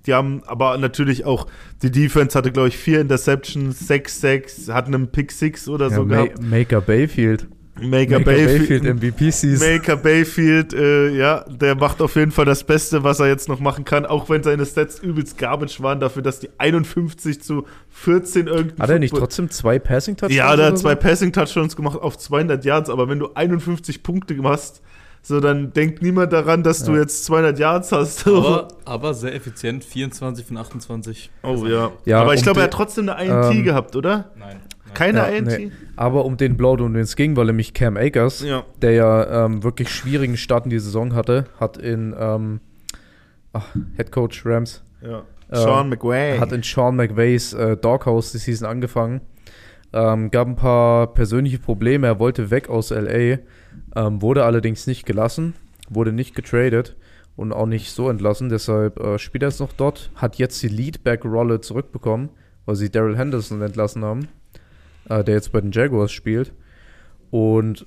die haben aber natürlich auch, die Defense hatte, glaube ich, vier Interceptions, 6-6, hatten einen Pick 6 oder Ja, so Ma gehabt. Maker Bayfield. Maker, Maker Bayfield, MVP-Season. Maker Bayfield, äh, ja, der macht auf jeden Fall das Beste, was er jetzt noch machen kann, auch wenn seine Stats übelst garbage waren, dafür, dass die 51 zu 14 irgendwie. Hat er nicht trotzdem zwei Passing-Touchdowns? Ja, oder hat zwei so? Passing-Touchdowns gemacht auf 200 Yards, aber wenn du 51 Punkte machst, so dann denkt niemand daran, dass du Ja. jetzt 200 Yards hast. Aber, aber sehr effizient, 24 von 28. oh ja. Ja, aber ich um glaube, er hat trotzdem eine INT ähm, gehabt, oder? Nein. nein. Keine Ja, INT? nee. Aber um den Blow, um den es ging, war nämlich Cam Akers, Ja. der ja ähm, wirklich schwierigen Start in die Saison hatte, hat in ähm, ach, Head Coach Rams, ja. Ähm, Sean McVay. hat in Sean McVays äh, Doghouse die Season angefangen. Ähm, gab ein paar persönliche Probleme. Er wollte weg aus LA, ähm, wurde allerdings nicht gelassen, wurde nicht getradet und auch nicht so entlassen. Deshalb äh, spielt er jetzt noch dort, hat jetzt die Leadback-Rolle zurückbekommen, weil sie Daryl Henderson entlassen haben, äh, der jetzt bei den Jaguars spielt. Und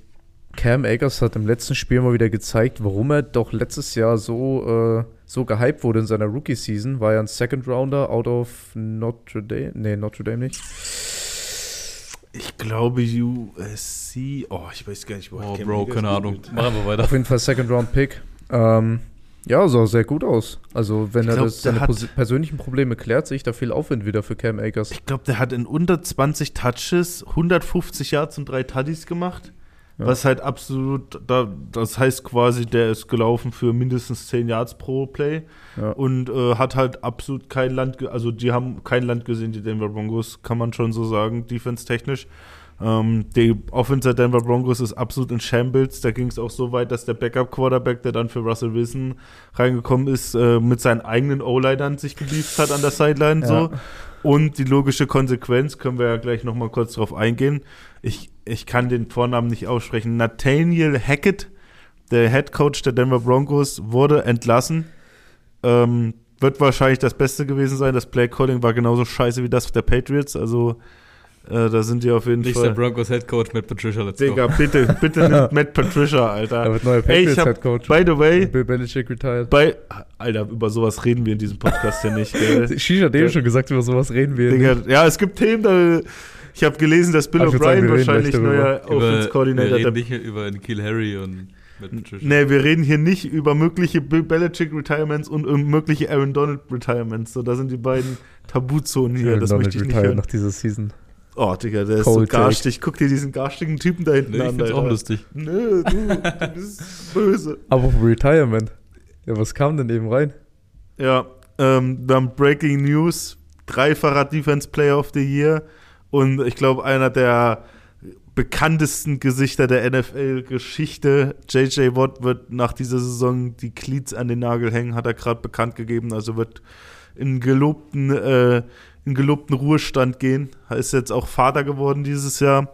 Cam Akers hat im letzten Spiel mal wieder gezeigt, warum er doch letztes Jahr so, äh, so gehypt wurde in seiner Rookie-Season. War ja ein Second Rounder out of Notre Dame. Nee, Notre Dame nicht. Ich glaube USC. Oh, ich weiß gar nicht, wo Oh, Cam Bro, keine Ahnung. googelt. Mach einfach weiter. Auf jeden Fall Second Round Pick. Ähm, ja, sah sehr gut aus. Also, wenn Ich er glaub, das, seine hat- persönlichen Probleme klärt, sehe ich da viel Aufwind wieder für Cam Akers. Ich glaube, der hat in unter 20 Touches 150 Yards und drei Tuddies gemacht. Ja. Was halt absolut, da, das heißt quasi, der ist gelaufen für mindestens 10 Yards pro Play Ja. und äh, hat halt absolut kein Land, also die haben kein Land gesehen, die Denver Broncos, kann man schon so sagen, defense-technisch. Ähm, die Offense der Denver Broncos ist absolut in Shambles. Da ging es auch so weit, dass der Backup-Quarterback, der dann für Russell Wilson reingekommen ist, äh, mit seinen eigenen O-Linern sich gebieft hat an der Sideline. Ja. So. Und die logische Konsequenz, können wir ja gleich nochmal kurz drauf eingehen. Ich, ich kann den Vornamen nicht aussprechen. Nathaniel Hackett, der Head Coach der Denver Broncos, wurde entlassen. Ähm, wird wahrscheinlich das Beste gewesen sein. Das Play Calling war genauso scheiße wie das der Patriots. Also äh, da sind die auf jeden Nicht der Fall. Broncos Head Coach Matt Patricia, let's Digga, go. bitte, bitte nimmt Matt Patricia, Alter. Er wird neuer Patriots Head Coach. By the way, Bill Belichick retired. bei. Alter, über sowas reden wir in diesem Podcast ja nicht, gell? Shisha hat eben schon gesagt, über sowas reden wir. Digga, nicht. ja, es gibt Themen, da. Ich habe gelesen, dass Bill O'Brien wahrscheinlich neuer Offense wir reden der nicht über Nikhil Harry und Matt Patricia. Nee, wir reden hier nicht über mögliche Bill Belichick Retirements und um mögliche Aaron Donald Retirements. So, da sind die beiden Tabuzonen hier. Aaron das Donald möchte ich nicht hören. nach dieser Season. Oh, Digga, der ist Cold so garstig. Guck dir diesen garstigen Typen da hinten Nee, ich an. find's auch Alter. lustig. Nö, du, du bist böse. Aber vom Retirement. Ja, was kam denn eben rein? Ja, ähm, dann Breaking News. Dreifacher Defense Player of the Year. Und ich glaube, einer der bekanntesten Gesichter der NFL-Geschichte. JJ Watt wird nach dieser Saison die Cleats an den Nagel hängen, hat er gerade bekannt gegeben. Also wird in gelobten, äh, in gelobten Ruhestand gehen. Er ist jetzt auch Vater geworden dieses Jahr.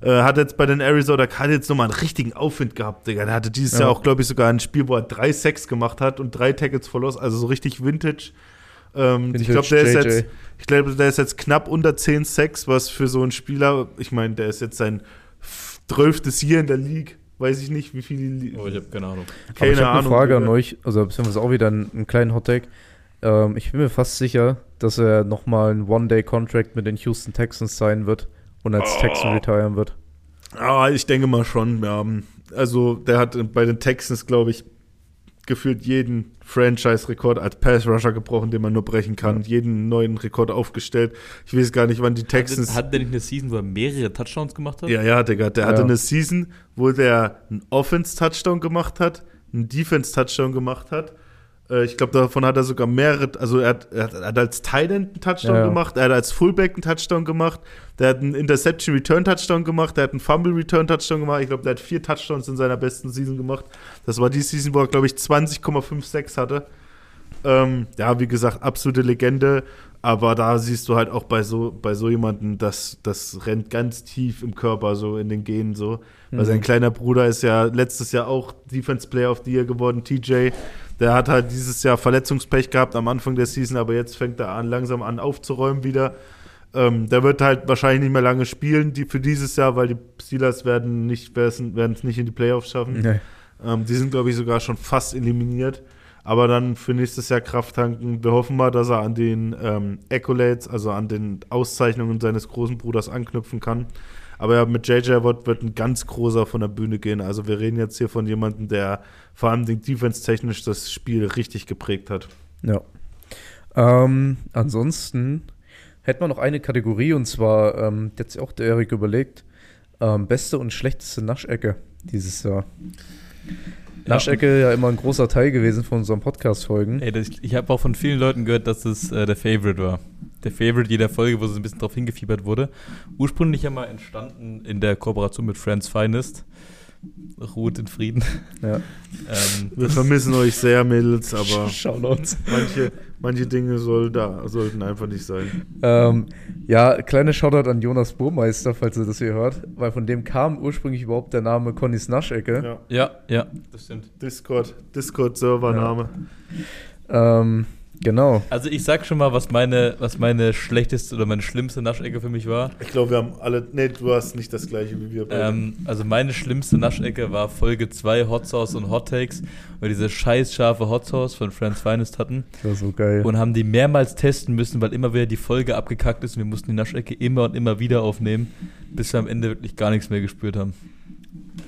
Äh, hat jetzt bei den Arizona hat jetzt nochmal einen richtigen Aufwind gehabt, Digga. Der hatte dieses Ja. Jahr auch, glaube ich, sogar ein Spiel, wo er drei Sacks gemacht hat und drei Tackles verlost. Also so richtig Vintage. Ähm, ich glaube, der ist jetzt, ich glaube, der ist jetzt knapp unter 10 Sacks, was für so einen Spieler, ich meine, der ist jetzt sein zwölftes Jahr in der League. Weiß ich nicht, wie viele. Oh, ich habe keine Ahnung. Aber Keine ich habe eine Frage an euch, also beziehungsweise auch wieder einen, einen kleinen Hottag. Ähm, ich bin mir fast sicher, dass er nochmal einen One-Day-Contract mit den Houston Texans sein wird und als Oh. Texan retiren wird. Ah, ich denke mal schon. Ja. Also, der hat bei den Texans, glaube ich, gefühlt jeden Franchise-Rekord als Pass-Rusher gebrochen, den man nur brechen kann. Jeden neuen Rekord aufgestellt. Ich weiß gar nicht, wann die Texans. Hat, hat der nicht eine Season, wo er mehrere Touchdowns gemacht hat? ja, ja, Digga. Der Ja. hatte eine Season, wo der einen Offense-Touchdown gemacht hat, einen Defense-Touchdown gemacht hat. Äh, Ich glaube, davon hat er sogar mehrere, also er hat, er hat, als Tight End einen Touchdown Ja, gemacht, er hat als Fullback einen Touchdown gemacht, der hat einen Interception Return Touchdown gemacht, der hat einen Fumble Return Touchdown gemacht. Ich glaube, der hat vier Touchdowns in seiner besten Season gemacht. Das war die Season, wo er, glaube ich, 20,56 hatte. Ähm, ja, wie gesagt, absolute Legende. Aber da siehst du halt auch bei so, bei so jemandem, das, das rennt ganz tief im Körper, so in den Genen so. Weil Mhm. sein kleiner Bruder ist ja letztes Jahr auch Defense Player of the Year geworden, TJ. Der hat halt dieses Jahr Verletzungspech gehabt am Anfang der Season, aber jetzt fängt er an, langsam an aufzuräumen wieder. Ähm, der wird halt wahrscheinlich nicht mehr lange spielen die, für dieses Jahr, weil die Steelers werden nicht werden es nicht in die Playoffs schaffen. Nee. Ähm, die sind, glaube ich, sogar schon fast eliminiert. Aber dann für nächstes Jahr Kraft tanken. Wir hoffen mal, dass er an den ähm, Accolades, also an den Auszeichnungen seines großen Bruders anknüpfen kann. Aber ja, mit JJ Watt wird ein ganz großer von der Bühne gehen. Also wir reden jetzt hier von jemandem, der vor allem defense-technisch das Spiel richtig geprägt hat. Ja. Ähm, ansonsten hätten wir noch eine Kategorie und zwar, ähm, hat sich auch der Erik überlegt, ähm, beste und schlechteste Naschecke dieses Jahr. Naschecke ja immer ein großer Teil gewesen von unseren Podcast-Folgen. Ich habe auch von vielen Leuten gehört, dass es äh, der Favorite war. Der Favorite jeder Folge, wo so ein bisschen drauf hingefiebert wurde. Ursprünglich ja mal entstanden in der Kooperation mit Friends Finest. Ruht in Frieden. Ja. ähm, Wir vermissen euch sehr, Mädels, aber Shoutouts. manche, manche Dinge soll da, sollten einfach nicht sein. Ähm, ja, kleine Shoutout an Jonas Burmeister, falls ihr das hier hört, weil von dem kam ursprünglich überhaupt der Name Connys Naschecke. Ja. ja, ja, das stimmt. Discord, Discord-Servername. Ähm, genau. Also ich sag schon mal, was meine, was meine schlechteste oder meine schlimmste Naschecke für mich war. Ich glaube, wir haben alle. Nee, du hast nicht das gleiche wie wir beide. Ähm, also meine schlimmste Naschecke war Folge 2 Hot Sauce und Hot Takes, weil wir diese scheiß scharfe Hot Sauce von Friends Finest hatten Das war so geil. und haben die mehrmals testen müssen, weil immer wieder die Folge abgekackt ist und wir mussten die Naschecke immer und immer wieder aufnehmen, bis wir am Ende wirklich gar nichts mehr gespürt haben.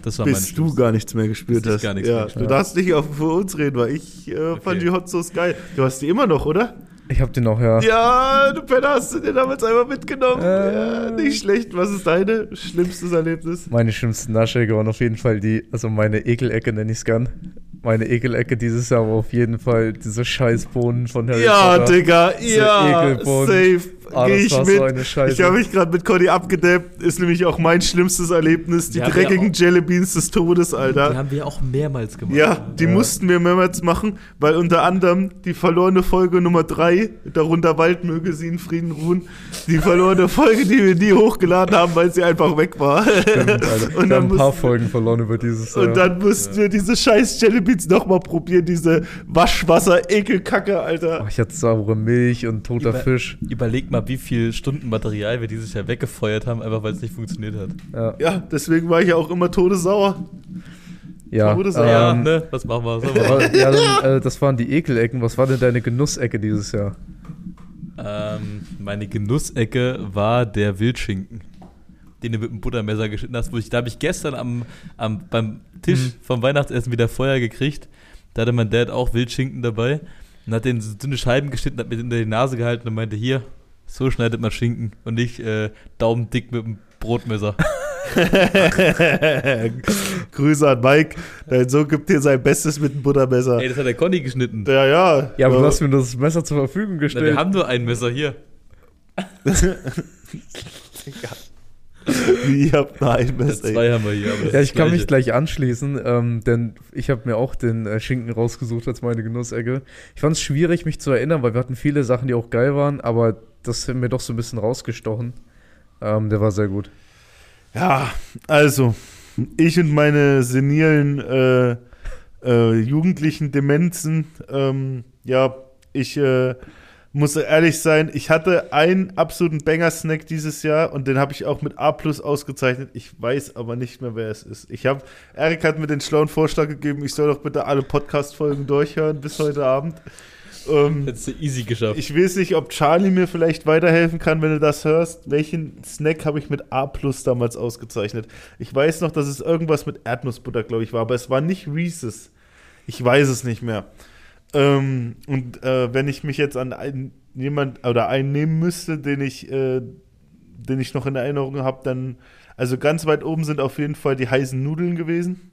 Das war meine Bis du gar nichts mehr gespürt Bis hast. gar nichts ja, mehr du gespürt darfst nicht auf, für uns reden, weil ich äh, fand Okay. die Hot Sauce geil. Du hast die immer noch, oder? ich hab den noch, ja. Ja, du Penner, hast du den damals einmal mitgenommen. Äh. Ja, nicht schlecht. Was ist deine schlimmstes Erlebnis? Meine schlimmsten Naschecke waren auf jeden Fall die, also meine Ekelecke nenne ich es gern. Meine Ekelecke dieses Jahr war auf jeden Fall diese Scheißbohnen von Harry Ja, Potter. Digga, Diese ja, Ekelbohnen. safe. Ah, Geh das ich war mit. so eine Scheiße. Ich habe mich gerade mit Conny abgedappt. Ist nämlich auch mein schlimmstes Erlebnis. Die Die wir dreckigen auch- Jellybeans des Todes, Die Alter. haben wir auch mehrmals gemacht. Ja, die Ja. mussten wir mehrmals machen, weil unter anderem die verlorene Folge Nummer 3, darunter Wald möge sie in Frieden ruhen, die verlorene Folge, die wir nie hochgeladen haben, weil sie einfach weg war. Stimmt, Alter. Und Wir haben dann ein paar mussten- Folgen verloren über dieses. Und dann mussten wir diese scheiß Jellybeans nochmal probieren, diese Waschwasser-Ekelkacke, Oh, Alter. ich hatte saure Milch und toter Über- Fisch. Überleg mal, wie viel Stunden Material wir dieses Jahr weggefeuert haben, einfach weil es nicht funktioniert hat. Ja, Ja, deswegen war ich ja auch immer todesauer. ja. Todesauer. ja, ähm, ne? Was machen wir? So, ja dann, äh, das waren die Ekelecken. Was war denn deine Genussecke dieses Jahr? Ähm, meine Genussecke war der Wildschinken, den du mit dem Buttermesser geschnitten hast. Wo ich, da habe ich gestern am, am, beim Tisch Mhm. vom Weihnachtsessen wieder Feuer gekriegt. Da hatte mein Dad auch Wildschinken dabei und hat den so dünne Scheiben geschnitten, hat mir den in die Nase gehalten und meinte, hier, so schneidet man Schinken und nicht äh, daumendick mit dem Brotmesser. Grüße an Mike. Dein Sohn gibt dir sein Bestes mit dem Buttermesser. Ey, das hat der Conny geschnitten. Ja, ja. Ja, aber du hast mir das Messer zur Verfügung Na, gestellt. wir haben nur ein Messer hier. Ihr habt nur ein Messer. zwei haben wir hier. Ja, ich kann mich gleich anschließen, ähm, denn ich habe mir auch den äh, Schinken rausgesucht als meine Genussecke. Ich fand es schwierig, mich zu erinnern, weil wir hatten viele Sachen, die auch geil waren, aber das hat mir doch so ein bisschen rausgestochen. Ähm, der war sehr gut. Ja, also, ich und meine senilen äh, äh, jugendlichen Demenzen, ähm, ja, ich äh, muss ehrlich sein, ich hatte einen absoluten Banger-Snack dieses Jahr und den habe ich auch mit A ausgezeichnet. Ich weiß aber nicht mehr, wer es ist. Ich habe, Erik hat mir den schlauen Vorschlag gegeben, ich soll doch bitte alle Podcast-Folgen durchhören bis heute Abend. Ähm, Hättest du easy geschafft. ich weiß nicht, ob Charlie mir vielleicht weiterhelfen kann, wenn du das hörst. Welchen Snack habe ich mit A plus damals ausgezeichnet? Ich weiß noch, dass es irgendwas mit Erdnussbutter, glaube ich, war, aber es war nicht Reese's. Ich weiß es nicht mehr. Ähm, und äh, wenn ich mich jetzt an einen, jemand oder einen nehmen müsste, den ich, äh, den ich noch in Erinnerung habe, dann, also ganz weit oben sind auf jeden Fall die heißen Nudeln gewesen,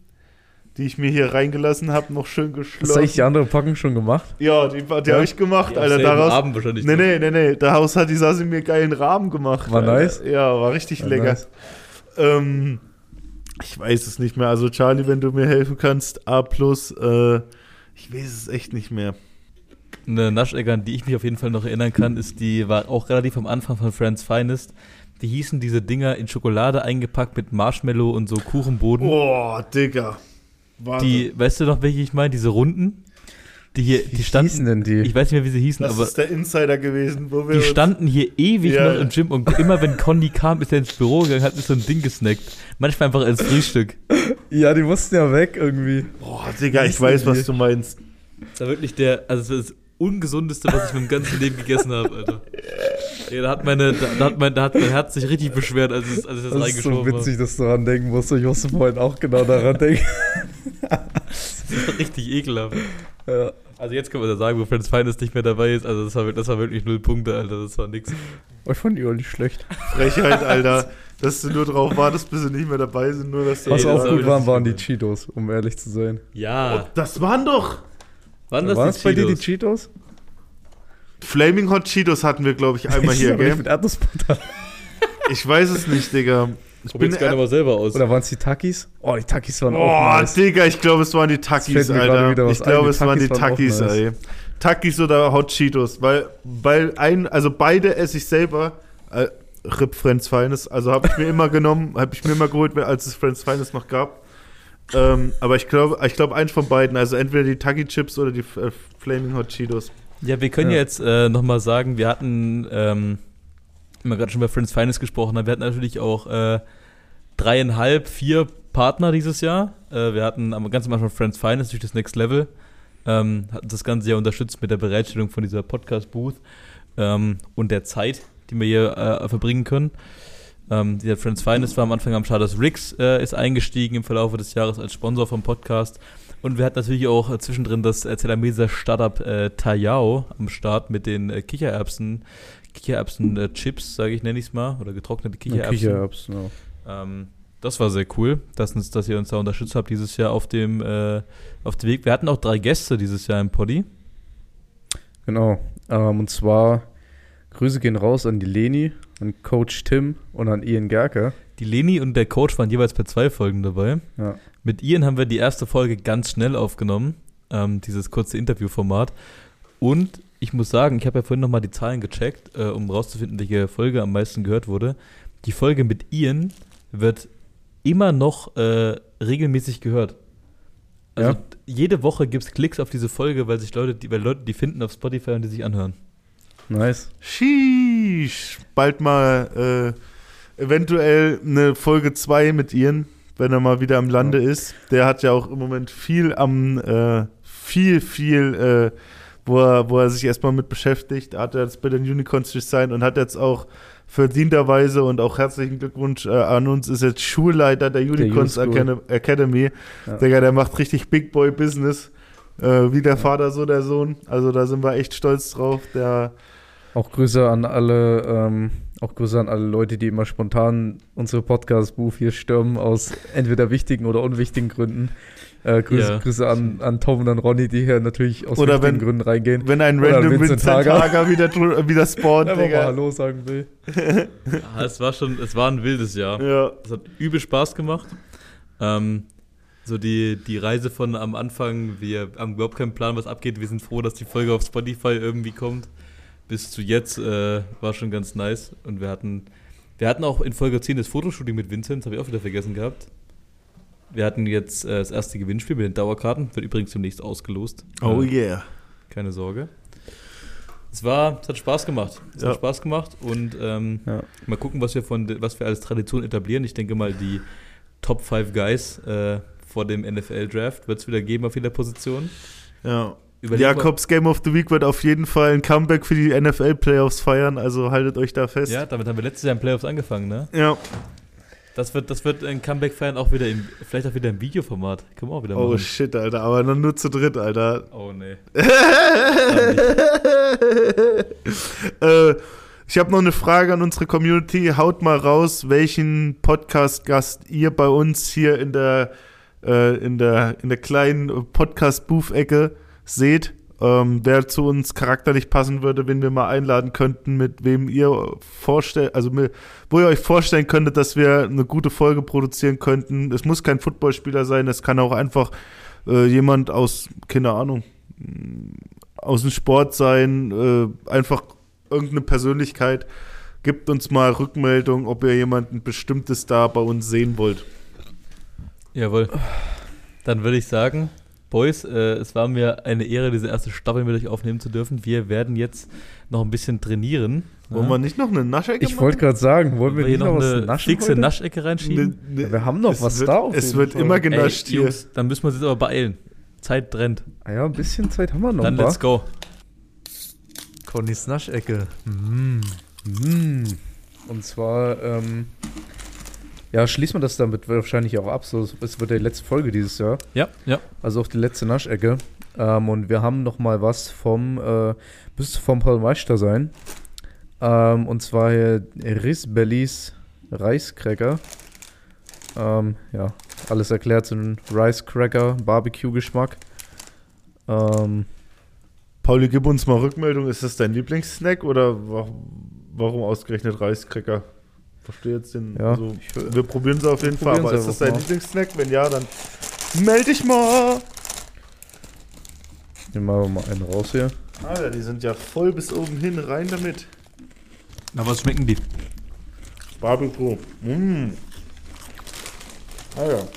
die ich mir hier reingelassen habe, noch schön Hast du geschlossen. eigentlich die andere Packung schon gemacht? Ja, die, die Ja? habe ich gemacht, am Alter. Daraus, Abend wahrscheinlich. Nee, nee, nee, nee. Daraus hat die Sasi mir geilen Rahmen gemacht. War Alter. nice? Ja, war richtig War lecker. nice. Ähm, ich weiß es nicht mehr. Also, Charlie, wenn du mir helfen kannst, A, äh, ich weiß es echt nicht mehr. Eine Naschecke, an die ich mich auf jeden Fall noch erinnern kann, ist die, war auch relativ am Anfang von Friends Finest. Die hießen diese Dinger in Schokolade eingepackt mit Marshmallow und so Kuchenboden. Boah, Digga. Warte. Die, weißt du noch, welche ich meine? Diese runden? Die hier, Wie die standen. hießen denn die? Ich weiß nicht mehr, wie sie hießen, das aber ist der Insider gewesen, wo wir die standen hier ewig Ja. noch im Gym und immer wenn Conny kam, ist er ins Büro gegangen, hat sich so ein Ding gesnackt. Manchmal einfach als Frühstück. Ja, die mussten ja weg irgendwie. Boah, Digga, ich weiß, was du meinst. Das war wirklich der, also das, ist das ungesundeste, was ich in meinem ganzen Leben gegessen habe, Alter. Ja, da hat meine, da, da hat mein, da hat mein Herz sich richtig beschwert, als, es, als ich das, Das ist so reingeschoben witzig, dass du daran denken musst. Ich musste vorhin auch genau daran denken. habe. Das war richtig ekelhaft. ja. Also jetzt kann man ja sagen, wo Friends Finest nicht mehr dabei ist. Also das war, das war wirklich null Punkte, Alter. Das war nix. Ich fand die auch nicht schlecht. Frechheit, Alter. dass du nur drauf wartest, bis sie nicht mehr dabei sind, nur dass du Was Ey, das auch war gut waren, waren die. Cheetos, um ehrlich zu sein. Ja. Das waren doch Wann das Waren die bei dir die Cheetos? Flaming Hot Cheetos hatten wir, glaube ich, einmal hier, Aber nicht gell? Mit Erdnussbutter. Ich weiß es nicht, Digga. Ich Probier bin es gerne mal selber aus. Oder waren es die Takis? Oh, die Takis waren auch Boah, nice. Digga, ich glaube, es waren die Takis, Alter. Ich glaube, es waren die Takis waren auch Takis, nice. ey. Takis oder Hot Cheetos, weil, weil ein, also beide esse ich selber. Äh, Rip Friends Feines, also habe ich mir immer genommen, habe ich mir immer geholt, als es Friends Feines noch gab. Ähm, aber ich glaube, ich glaube eins von beiden, also entweder die Taki Chips oder die äh, Flaming Hot Cheetos. Ja, wir können ja. Jetzt äh, nochmal sagen, wir hatten, ähm, wenn wir gerade schon über Friends Finest gesprochen haben, wir hatten natürlich auch äh, dreieinhalb, vier Partner dieses Jahr. Äh, wir hatten am ganz am Anfang Friends Finest durch das Next Level. Ähm, hatten das Ganze ja unterstützt mit der Bereitstellung von dieser Podcast-Booth ähm, und der Zeit, die wir hier äh, verbringen können. Ähm, dieser Friends Finest war am Anfang am Start. Das Rix äh, ist eingestiegen im Verlauf des Jahres als Sponsor vom Podcast. Und wir hatten natürlich auch äh, zwischendrin das äh, Zelameser Startup äh, Tayao am Start mit den äh, Kichererbsen, Kichererbsen-Chips, sage ich, nenne ich es mal, oder getrocknete Kichererbsen. Kichererbsen, ja. Ähm, das war sehr cool, dass, uns, dass ihr uns da unterstützt habt dieses Jahr auf dem, äh, auf dem Weg. Wir hatten auch drei Gäste dieses Jahr im Poddy. Genau. Ähm, und zwar Grüße gehen raus an die Leni, an Coach Tim und an Ian Gerker. Die Leni und der Coach waren jeweils bei zwei Folgen dabei. Ja. Mit Ian haben wir die erste Folge ganz schnell aufgenommen, ähm, dieses kurze Interviewformat. Und ich muss sagen, ich habe ja vorhin nochmal die Zahlen gecheckt, äh, um rauszufinden, welche Folge am meisten gehört wurde. Die Folge mit Ian wird immer noch äh, regelmäßig gehört. Also Ja? jede Woche gibt es Klicks auf diese Folge, weil sich Leute, die, weil Leute die finden auf Spotify und die sich anhören. Nice. Sheesh. Bald mal äh, eventuell eine Folge 2 mit Ian, wenn er mal wieder im Lande ist. Der hat ja auch im Moment viel am, äh, viel, viel, äh, wo, er, wo er sich erstmal mit beschäftigt. Er hat jetzt bei den Unicorns Design und hat jetzt auch verdienterweise und auch herzlichen Glückwunsch äh, an uns, ist jetzt Schulleiter der Unicorns U-School. Academy. Ja. Digga, der macht richtig Big Boy Business. Äh, wie der Vater, so der Sohn. Also da sind wir echt stolz drauf. Der Auch Grüße an alle, ähm, auch Grüße an alle Leute, die immer spontan unsere Podcast-Booth hier stürmen, aus entweder wichtigen oder unwichtigen Gründen. Äh, Grüße, Ja. Grüße an, an Tom und an Ronny, die hier natürlich aus Oder wichtigen wenn- Gründen reingehen. Wenn ein Oder random Vincent Vincent Hager. Hager wieder, wieder spawnt, Einfach mal Digga. Hallo sagen will. Ja, es war schon, es war ein wildes Jahr. Ja. Es hat übel Spaß gemacht. Ähm, so die, die Reise von am Anfang, wir haben überhaupt keinen Plan, was abgeht. Wir sind froh, dass die Folge auf Spotify irgendwie kommt. Bis zu jetzt äh, war schon ganz nice. Und wir hatten, wir hatten auch in Folge 10 das Fotoshooting mit Vincent, habe ich auch wieder vergessen gehabt. Wir hatten jetzt äh, das erste Gewinnspiel mit den Dauerkarten, wird übrigens demnächst ausgelost. Oh Äh, yeah. Keine Sorge. Es war, es hat Spaß gemacht. Es Ja. hat Spaß gemacht und ähm, Ja. mal gucken, was wir von, was wir als Tradition etablieren. Ich denke mal, die Top 5 Guys äh, vor dem NFL-Draft wird es wieder geben auf jeder Position. Ja. Überleg Jakobs Game of the Week wird auf jeden Fall ein Comeback für die NFL-Playoffs feiern, also haltet euch da fest. ja, damit haben wir letztes Jahr in Playoffs angefangen, ne? Ja. Das wird, das wird ein Comeback feiern, auch wieder im, vielleicht auch wieder im Videoformat. Können wir auch wieder Oh machen. shit, Alter, aber dann nur zu dritt, Alter. Oh, nee. äh, ich habe noch eine Frage an unsere Community. Haut mal raus, welchen Podcast-Gast ihr bei uns hier in der, äh, in der, in der kleinen Podcast-Booth-Ecke seht. Ähm, wer zu uns charakterlich passen würde, wenn wir mal einladen könnten, mit wem ihr vorstellt, also mit, wo ihr euch vorstellen könntet, dass wir eine gute Folge produzieren könnten. Es muss kein Footballspieler sein, es kann auch einfach äh, jemand aus, keine Ahnung, aus dem Sport sein, äh, einfach irgendeine Persönlichkeit. Gebt uns mal Rückmeldung, ob ihr jemanden bestimmtes da bei uns sehen wollt. Jawohl. Dann würde ich sagen, Boys, äh, es war mir eine Ehre, diese erste Staffel mit euch aufnehmen zu dürfen. Wir werden jetzt noch ein bisschen trainieren. Wollen wir nicht noch eine Naschecke Ich wollte gerade sagen, wollen wir hier nicht noch noch was eine naschen fixe? Naschecke reinschieben? Ne, ne, Wir haben noch was wird, da auf Es wird Fall. immer Ey, genascht hier. Jungs, dann müssen wir uns jetzt aber beeilen. Zeit drängt. Ah ja, ein bisschen Zeit haben wir noch. Dann wa? let's go. Connys Naschecke. Mm. Mm. Und zwar, ähm, ja, schließen wir das damit wahrscheinlich auch ab. So, es wird die letzte Folge dieses Jahr. Ja, ja. Also auch die letzte Naschecke. Ähm, und wir haben noch mal was vom, äh, müsste vom Paul Meister sein. Ähm, und zwar hier Rissbellies Reiscracker. Ähm, ja, alles erklärt zu einem Rice Cracker Barbecue-Geschmack. Ähm, Pauli, gib uns mal Rückmeldung. Ist das dein Lieblingssnack oder wa warum ausgerechnet Reiskräcker? Verstehe jetzt den. Ja, also, ich- wir probieren sie auf jeden Fall. Aber ist das dein. Lieblingssnack? Wenn ja, dann melde dich mal. nehmen wir mal einen raus hier. Alter, die sind ja voll bis oben hin. Rein damit. Na, was schmecken die? Barbecue. Mmh. Alter.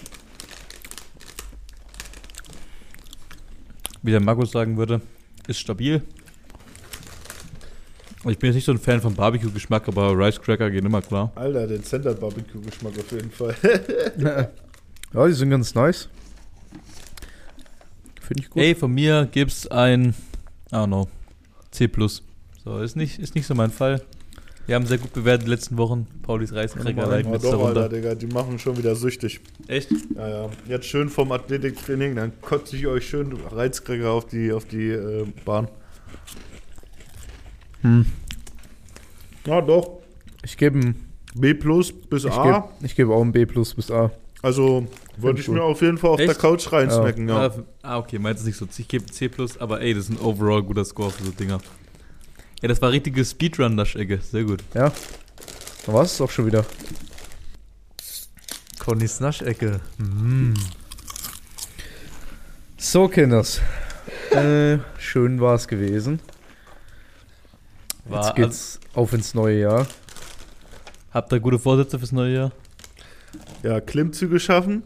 Wie der Markus sagen würde, ist stabil. Ich bin jetzt nicht so ein Fan von Barbecue-Geschmack, aber Rice Cracker gehen immer klar. Alter, den Center Barbecue Geschmack auf jeden Fall. Ja, die sind ganz nice. Finde ich gut. Ey, von mir gibt's ein, I don't know, C+. So, ist nicht, ist nicht so mein Fall. Wir haben sehr gut bewertet die letzten Wochen. Paulis leiden Oh, jetzt doch, Alter, darunter. Digga, die machen schon wieder süchtig. Echt? Ja, ja. Jetzt schön vom Athletiktraining, dann kotze ich euch schön Reizkräger auf die, auf die äh, Bahn. Hm. Ja, doch. Ich gebe B plus bis ich A. geb, ich geb auch ein B plus bis A. Also würde ich gut. mir auf jeden Fall auf der Echt? Couch reinsnacken, ja. Ah, f- Ah, okay, meinst du nicht so. Ich gebe C+, aber ey, das ist ein overall guter Score für so Dinger. Ja, das war richtige Speedrun-Naschecke. Sehr gut. Ja. Dann war es auch schon wieder. Connys Naschecke. Mm. So, Kinders. äh, schön war es gewesen. War, Jetzt geht's auf ins neue Jahr. habt ihr gute Vorsätze fürs neue Jahr? Ja, Klimmzüge schaffen,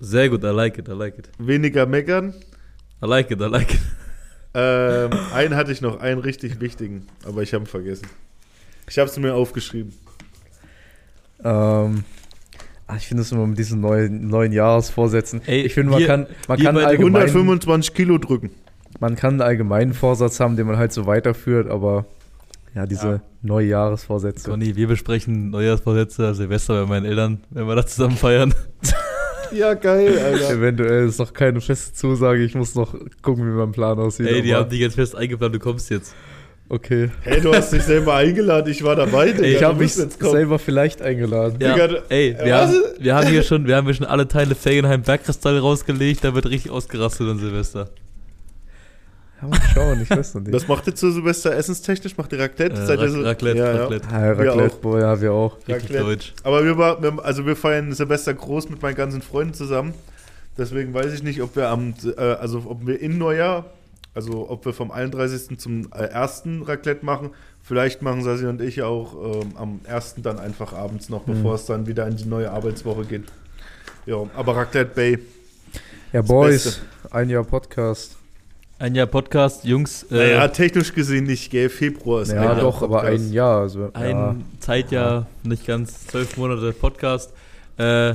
Sehr gut, I like it, I like it. weniger meckern. I like it, I like it. Ähm, einen hatte ich noch, einen richtig wichtigen, aber ich habe ihn vergessen. Ich habe es mir aufgeschrieben. Ähm, ah, ich finde es immer mit diesen neuen, neuen Jahresvorsätzen. Ey, ich finde, man wir- kann, man kann allgemein, 125 Kilo drücken. man kann einen allgemeinen Vorsatz haben, den man halt so weiterführt, aber ja, diese Ja. neue Jahresvorsätze. Conny, wir besprechen Neujahrsvorsätze, Silvester bei meinen Eltern, wenn wir das zusammen feiern. Ja, geil, Alter. Eventuell ist noch keine feste Zusage. Ich muss noch gucken, wie mein Plan aussieht. Ey, die haben dich jetzt fest eingeplant, du kommst jetzt. Okay. Hey, du hast dich selber eingeladen, ich war dabei, Digga. ich du habe mich selber vielleicht eingeladen. Ja, Digga, ey, wir haben, wir haben hier schon, wir haben hier schon alle Teile Felgenheim Bergkristall rausgelegt, da wird richtig ausgerastet an Silvester. Ja, mal schauen, ich weiß noch nicht. Was macht ihr zu Silvester essenstechnisch? Macht ihr Raclette? Äh, Seid ihr Rac- so- Raclette, ja, ja. Raclette. ah, Wir Raclette, auch. boah, ja, wir auch. Richtig Raclette. deutsch. Aber wir, war, wir, also wir feiern Silvester groß mit meinen ganzen Freunden zusammen. Deswegen weiß ich nicht, ob wir am, äh, also ob wir in Neujahr, also ob wir vom 31. zum äh, 1. Raclette machen. Vielleicht machen Sassi und ich auch ähm, am 1. dann einfach abends noch, Mhm. bevor es dann wieder in die neue Arbeitswoche geht. Ja, aber Raclette Bay. Ja, Boys, Beste. ein Jahr Podcast. Ein Jahr Podcast, Jungs, äh, naja, technisch gesehen nicht, gell? Februar ist Ja, ein Jahr doch, aber Podcast. ein Jahr. Also, ein ja. Zeitjahr, nicht ganz zwölf Monate Podcast. Äh,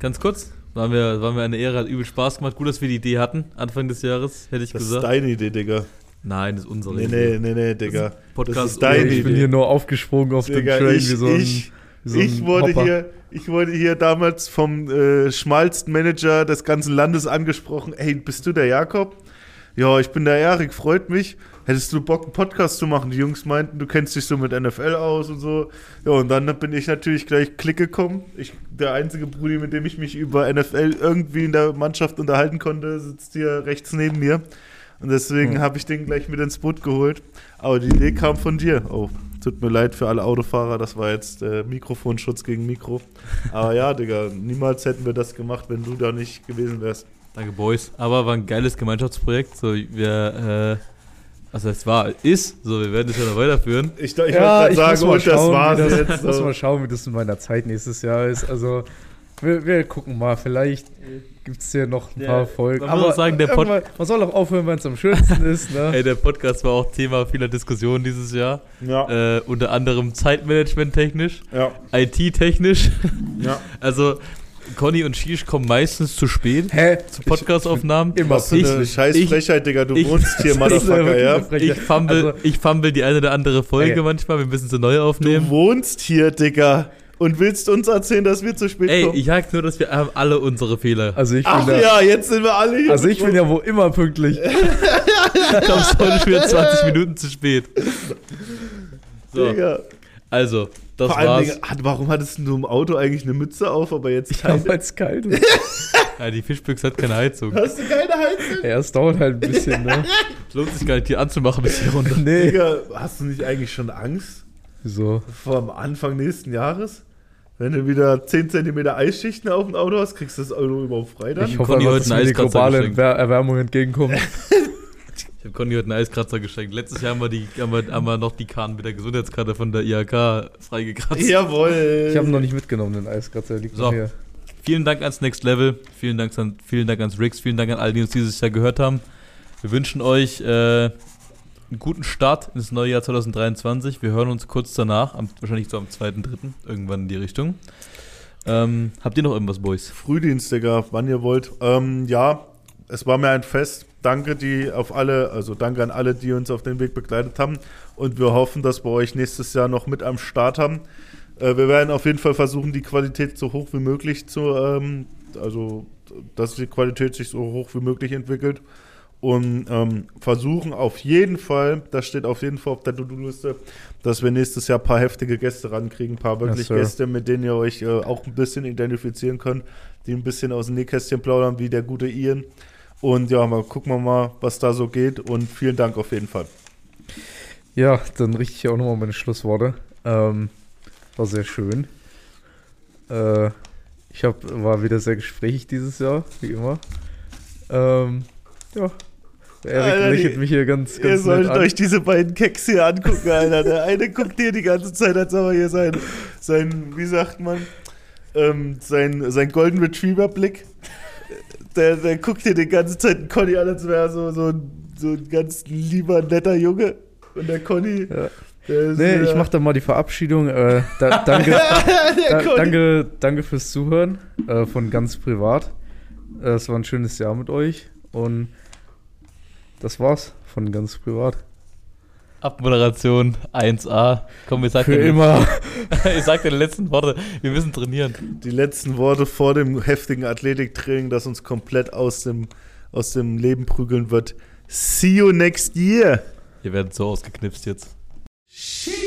ganz kurz, waren wir, waren wir eine Ehre, hat übel Spaß gemacht. Gut, dass wir die Idee hatten, Anfang des Jahres, hätte ich Das ist gesagt. deine Idee, Digga. Nein, das ist unsere Nee, Idee. nee, nee, nee, Digga. Podcast das ist deine ich bin Idee. hier nur aufgesprungen auf Digga, dem Train ich, wie so ein, ich, wie so ein ich, wurde Hopper. hier, ich wurde hier damals vom äh, schmalsten Manager des ganzen Landes angesprochen. Hey, bist du der Jakob? Ja, ich bin der Erik, freut mich. Hättest du Bock, einen Podcast zu machen? Die Jungs meinten, du kennst dich so mit NFL aus und so. Ja, und dann bin ich natürlich gleich Klick gekommen. Ich, der einzige Brudi, mit dem ich mich über NFL irgendwie in der Mannschaft unterhalten konnte, sitzt hier rechts neben mir. Und deswegen Hm. habe ich den gleich mit ins Boot geholt. Aber die Idee kam von dir. Oh, tut mir leid für alle Autofahrer, das war jetzt äh, Mikrofonschutz gegen Mikro. Aber ja, Digga, niemals hätten wir das gemacht, wenn du da nicht gewesen wärst. Danke, Boys. Aber war ein geiles Gemeinschaftsprojekt. So, wir, äh, also es war, ist, so, wir werden es ja noch weiterführen. Ich, ich ja, wollte ich gerade muss sagen, mal und das schauen, war's jetzt. muss So. mal schauen, wie das in meiner Zeit nächstes Jahr ist. Also, wir, wir gucken mal. Vielleicht gibt es hier noch ein Ja, paar Folgen. man muss auch sagen, der Pod- man soll auch aufhören, wenn es am schönsten ist. Ne? Ey, der Podcast war auch Thema vieler Diskussionen dieses Jahr. Ja, Äh, unter anderem Zeitmanagement technisch, ja, IT-technisch. ja. Also, Conny und Shish kommen meistens zu spät Hä? zu Podcastaufnahmen. Immer Was für eine scheiß Frechheit, Digga. Du ich- wohnst hier, Motherfucker, ja? Ich fumble, Also- ich fumble die eine oder andere Folge Ey. manchmal. Wir müssen sie neu Du aufnehmen. wohnst hier, Digga. Und willst uns erzählen, dass wir zu spät Ey, kommen? ich sag nur, dass wir haben alle unsere Fehler. Also, ich Ach bin da, ja, jetzt sind wir alle hier. Also, ich bin ja wo immer pünktlich. Ich heute schon wieder 20 Minuten zu spät. So, Digga. also, das Vor allem, warum hattest du im Auto eigentlich eine Mütze auf, aber jetzt Ich keine? habe als kalt. ist. Ja, die Fischbüchse hat keine Heizung. Hast du keine Heizung? Ja, es dauert halt ein bisschen, ne? Es lohnt sich gar nicht, die anzumachen bis hier runter. Nee. Digga, hast du nicht eigentlich schon Angst So. vor Anfang nächsten Jahres? Wenn du wieder 10 cm Eisschichten auf dem Auto hast, kriegst du das Auto überhaupt frei dann? Ich hoffe, heute dass die Eiskratzer globale Erwärmung entgegenkommt. Ich habe Conny heute einen Eiskratzer geschenkt. Letztes Jahr haben wir, die, haben wir, haben wir noch die Karten mit der Gesundheitskarte von der IHK freigekratzt. Jawohl. Ich habe ihn noch nicht mitgenommen, den Eiskratzer. Liegt So. hier. Vielen Dank ans Next Level. Vielen Dank, an, vielen Dank ans Rix. Vielen Dank an alle, die uns dieses Jahr gehört haben. Wir wünschen euch äh, einen guten Start ins neue Jahr 2023. Wir hören uns kurz danach, am, wahrscheinlich so am 2.3. irgendwann in die Richtung. Ähm, habt ihr noch irgendwas, Boys? Frühdienst, Digga, wann ihr wollt. Ähm, ja, es war mir ein Fest. Danke die auf alle, also danke an alle, die uns auf den Weg begleitet haben. Und wir hoffen, dass wir euch nächstes Jahr noch mit am Start haben. Äh, wir werden auf jeden Fall versuchen, die Qualität so hoch wie möglich zu, ähm, also dass die Qualität sich so hoch wie möglich entwickelt. Und ähm, versuchen auf jeden Fall, das steht auf jeden Fall auf der To-Do-Liste, dass wir nächstes Jahr ein paar heftige Gäste rankriegen, ein paar wirklich Sir. Gäste, mit denen ihr euch äh, auch ein bisschen identifizieren könnt, die ein bisschen aus dem Nähkästchen plaudern, wie der gute Ian. Und ja, mal gucken wir mal, was da so geht. Und vielen Dank auf jeden Fall. Ja, dann richte ich auch nochmal meine Schlussworte. Ähm, war sehr schön. Äh, ich hab, war wieder sehr gesprächig dieses Jahr, wie immer. Ähm, ja. Der Erik Alter, lächelt die- mich hier ganz, Ihr ganz nett solltet an. euch diese beiden Keks hier angucken, Alter. Der eine guckt hier die ganze Zeit, als ob er hier sein, sein wie sagt man, ähm, sein, sein Golden Retriever-Blick. Der, der guckt hier die ganze Zeit einen Conny an, als wäre er so, so, ein, so ein ganz lieber, netter Junge. Und der Conny, Ja. der. Nee, ich mach dann mal die Verabschiedung. Äh, da, danke, da, danke, danke fürs Zuhören äh, von ganz privat. Äh, es war ein schönes Jahr mit euch und das war's von ganz privat. Abmoderation 1A. Komm, wir sagen Für immer. Ich sag deine letzten Worte. Wir müssen trainieren. Die letzten Worte vor dem heftigen Athletiktraining, das uns komplett aus dem, aus dem Leben prügeln wird. See you next year. Ihr werdet so ausgeknipst jetzt. She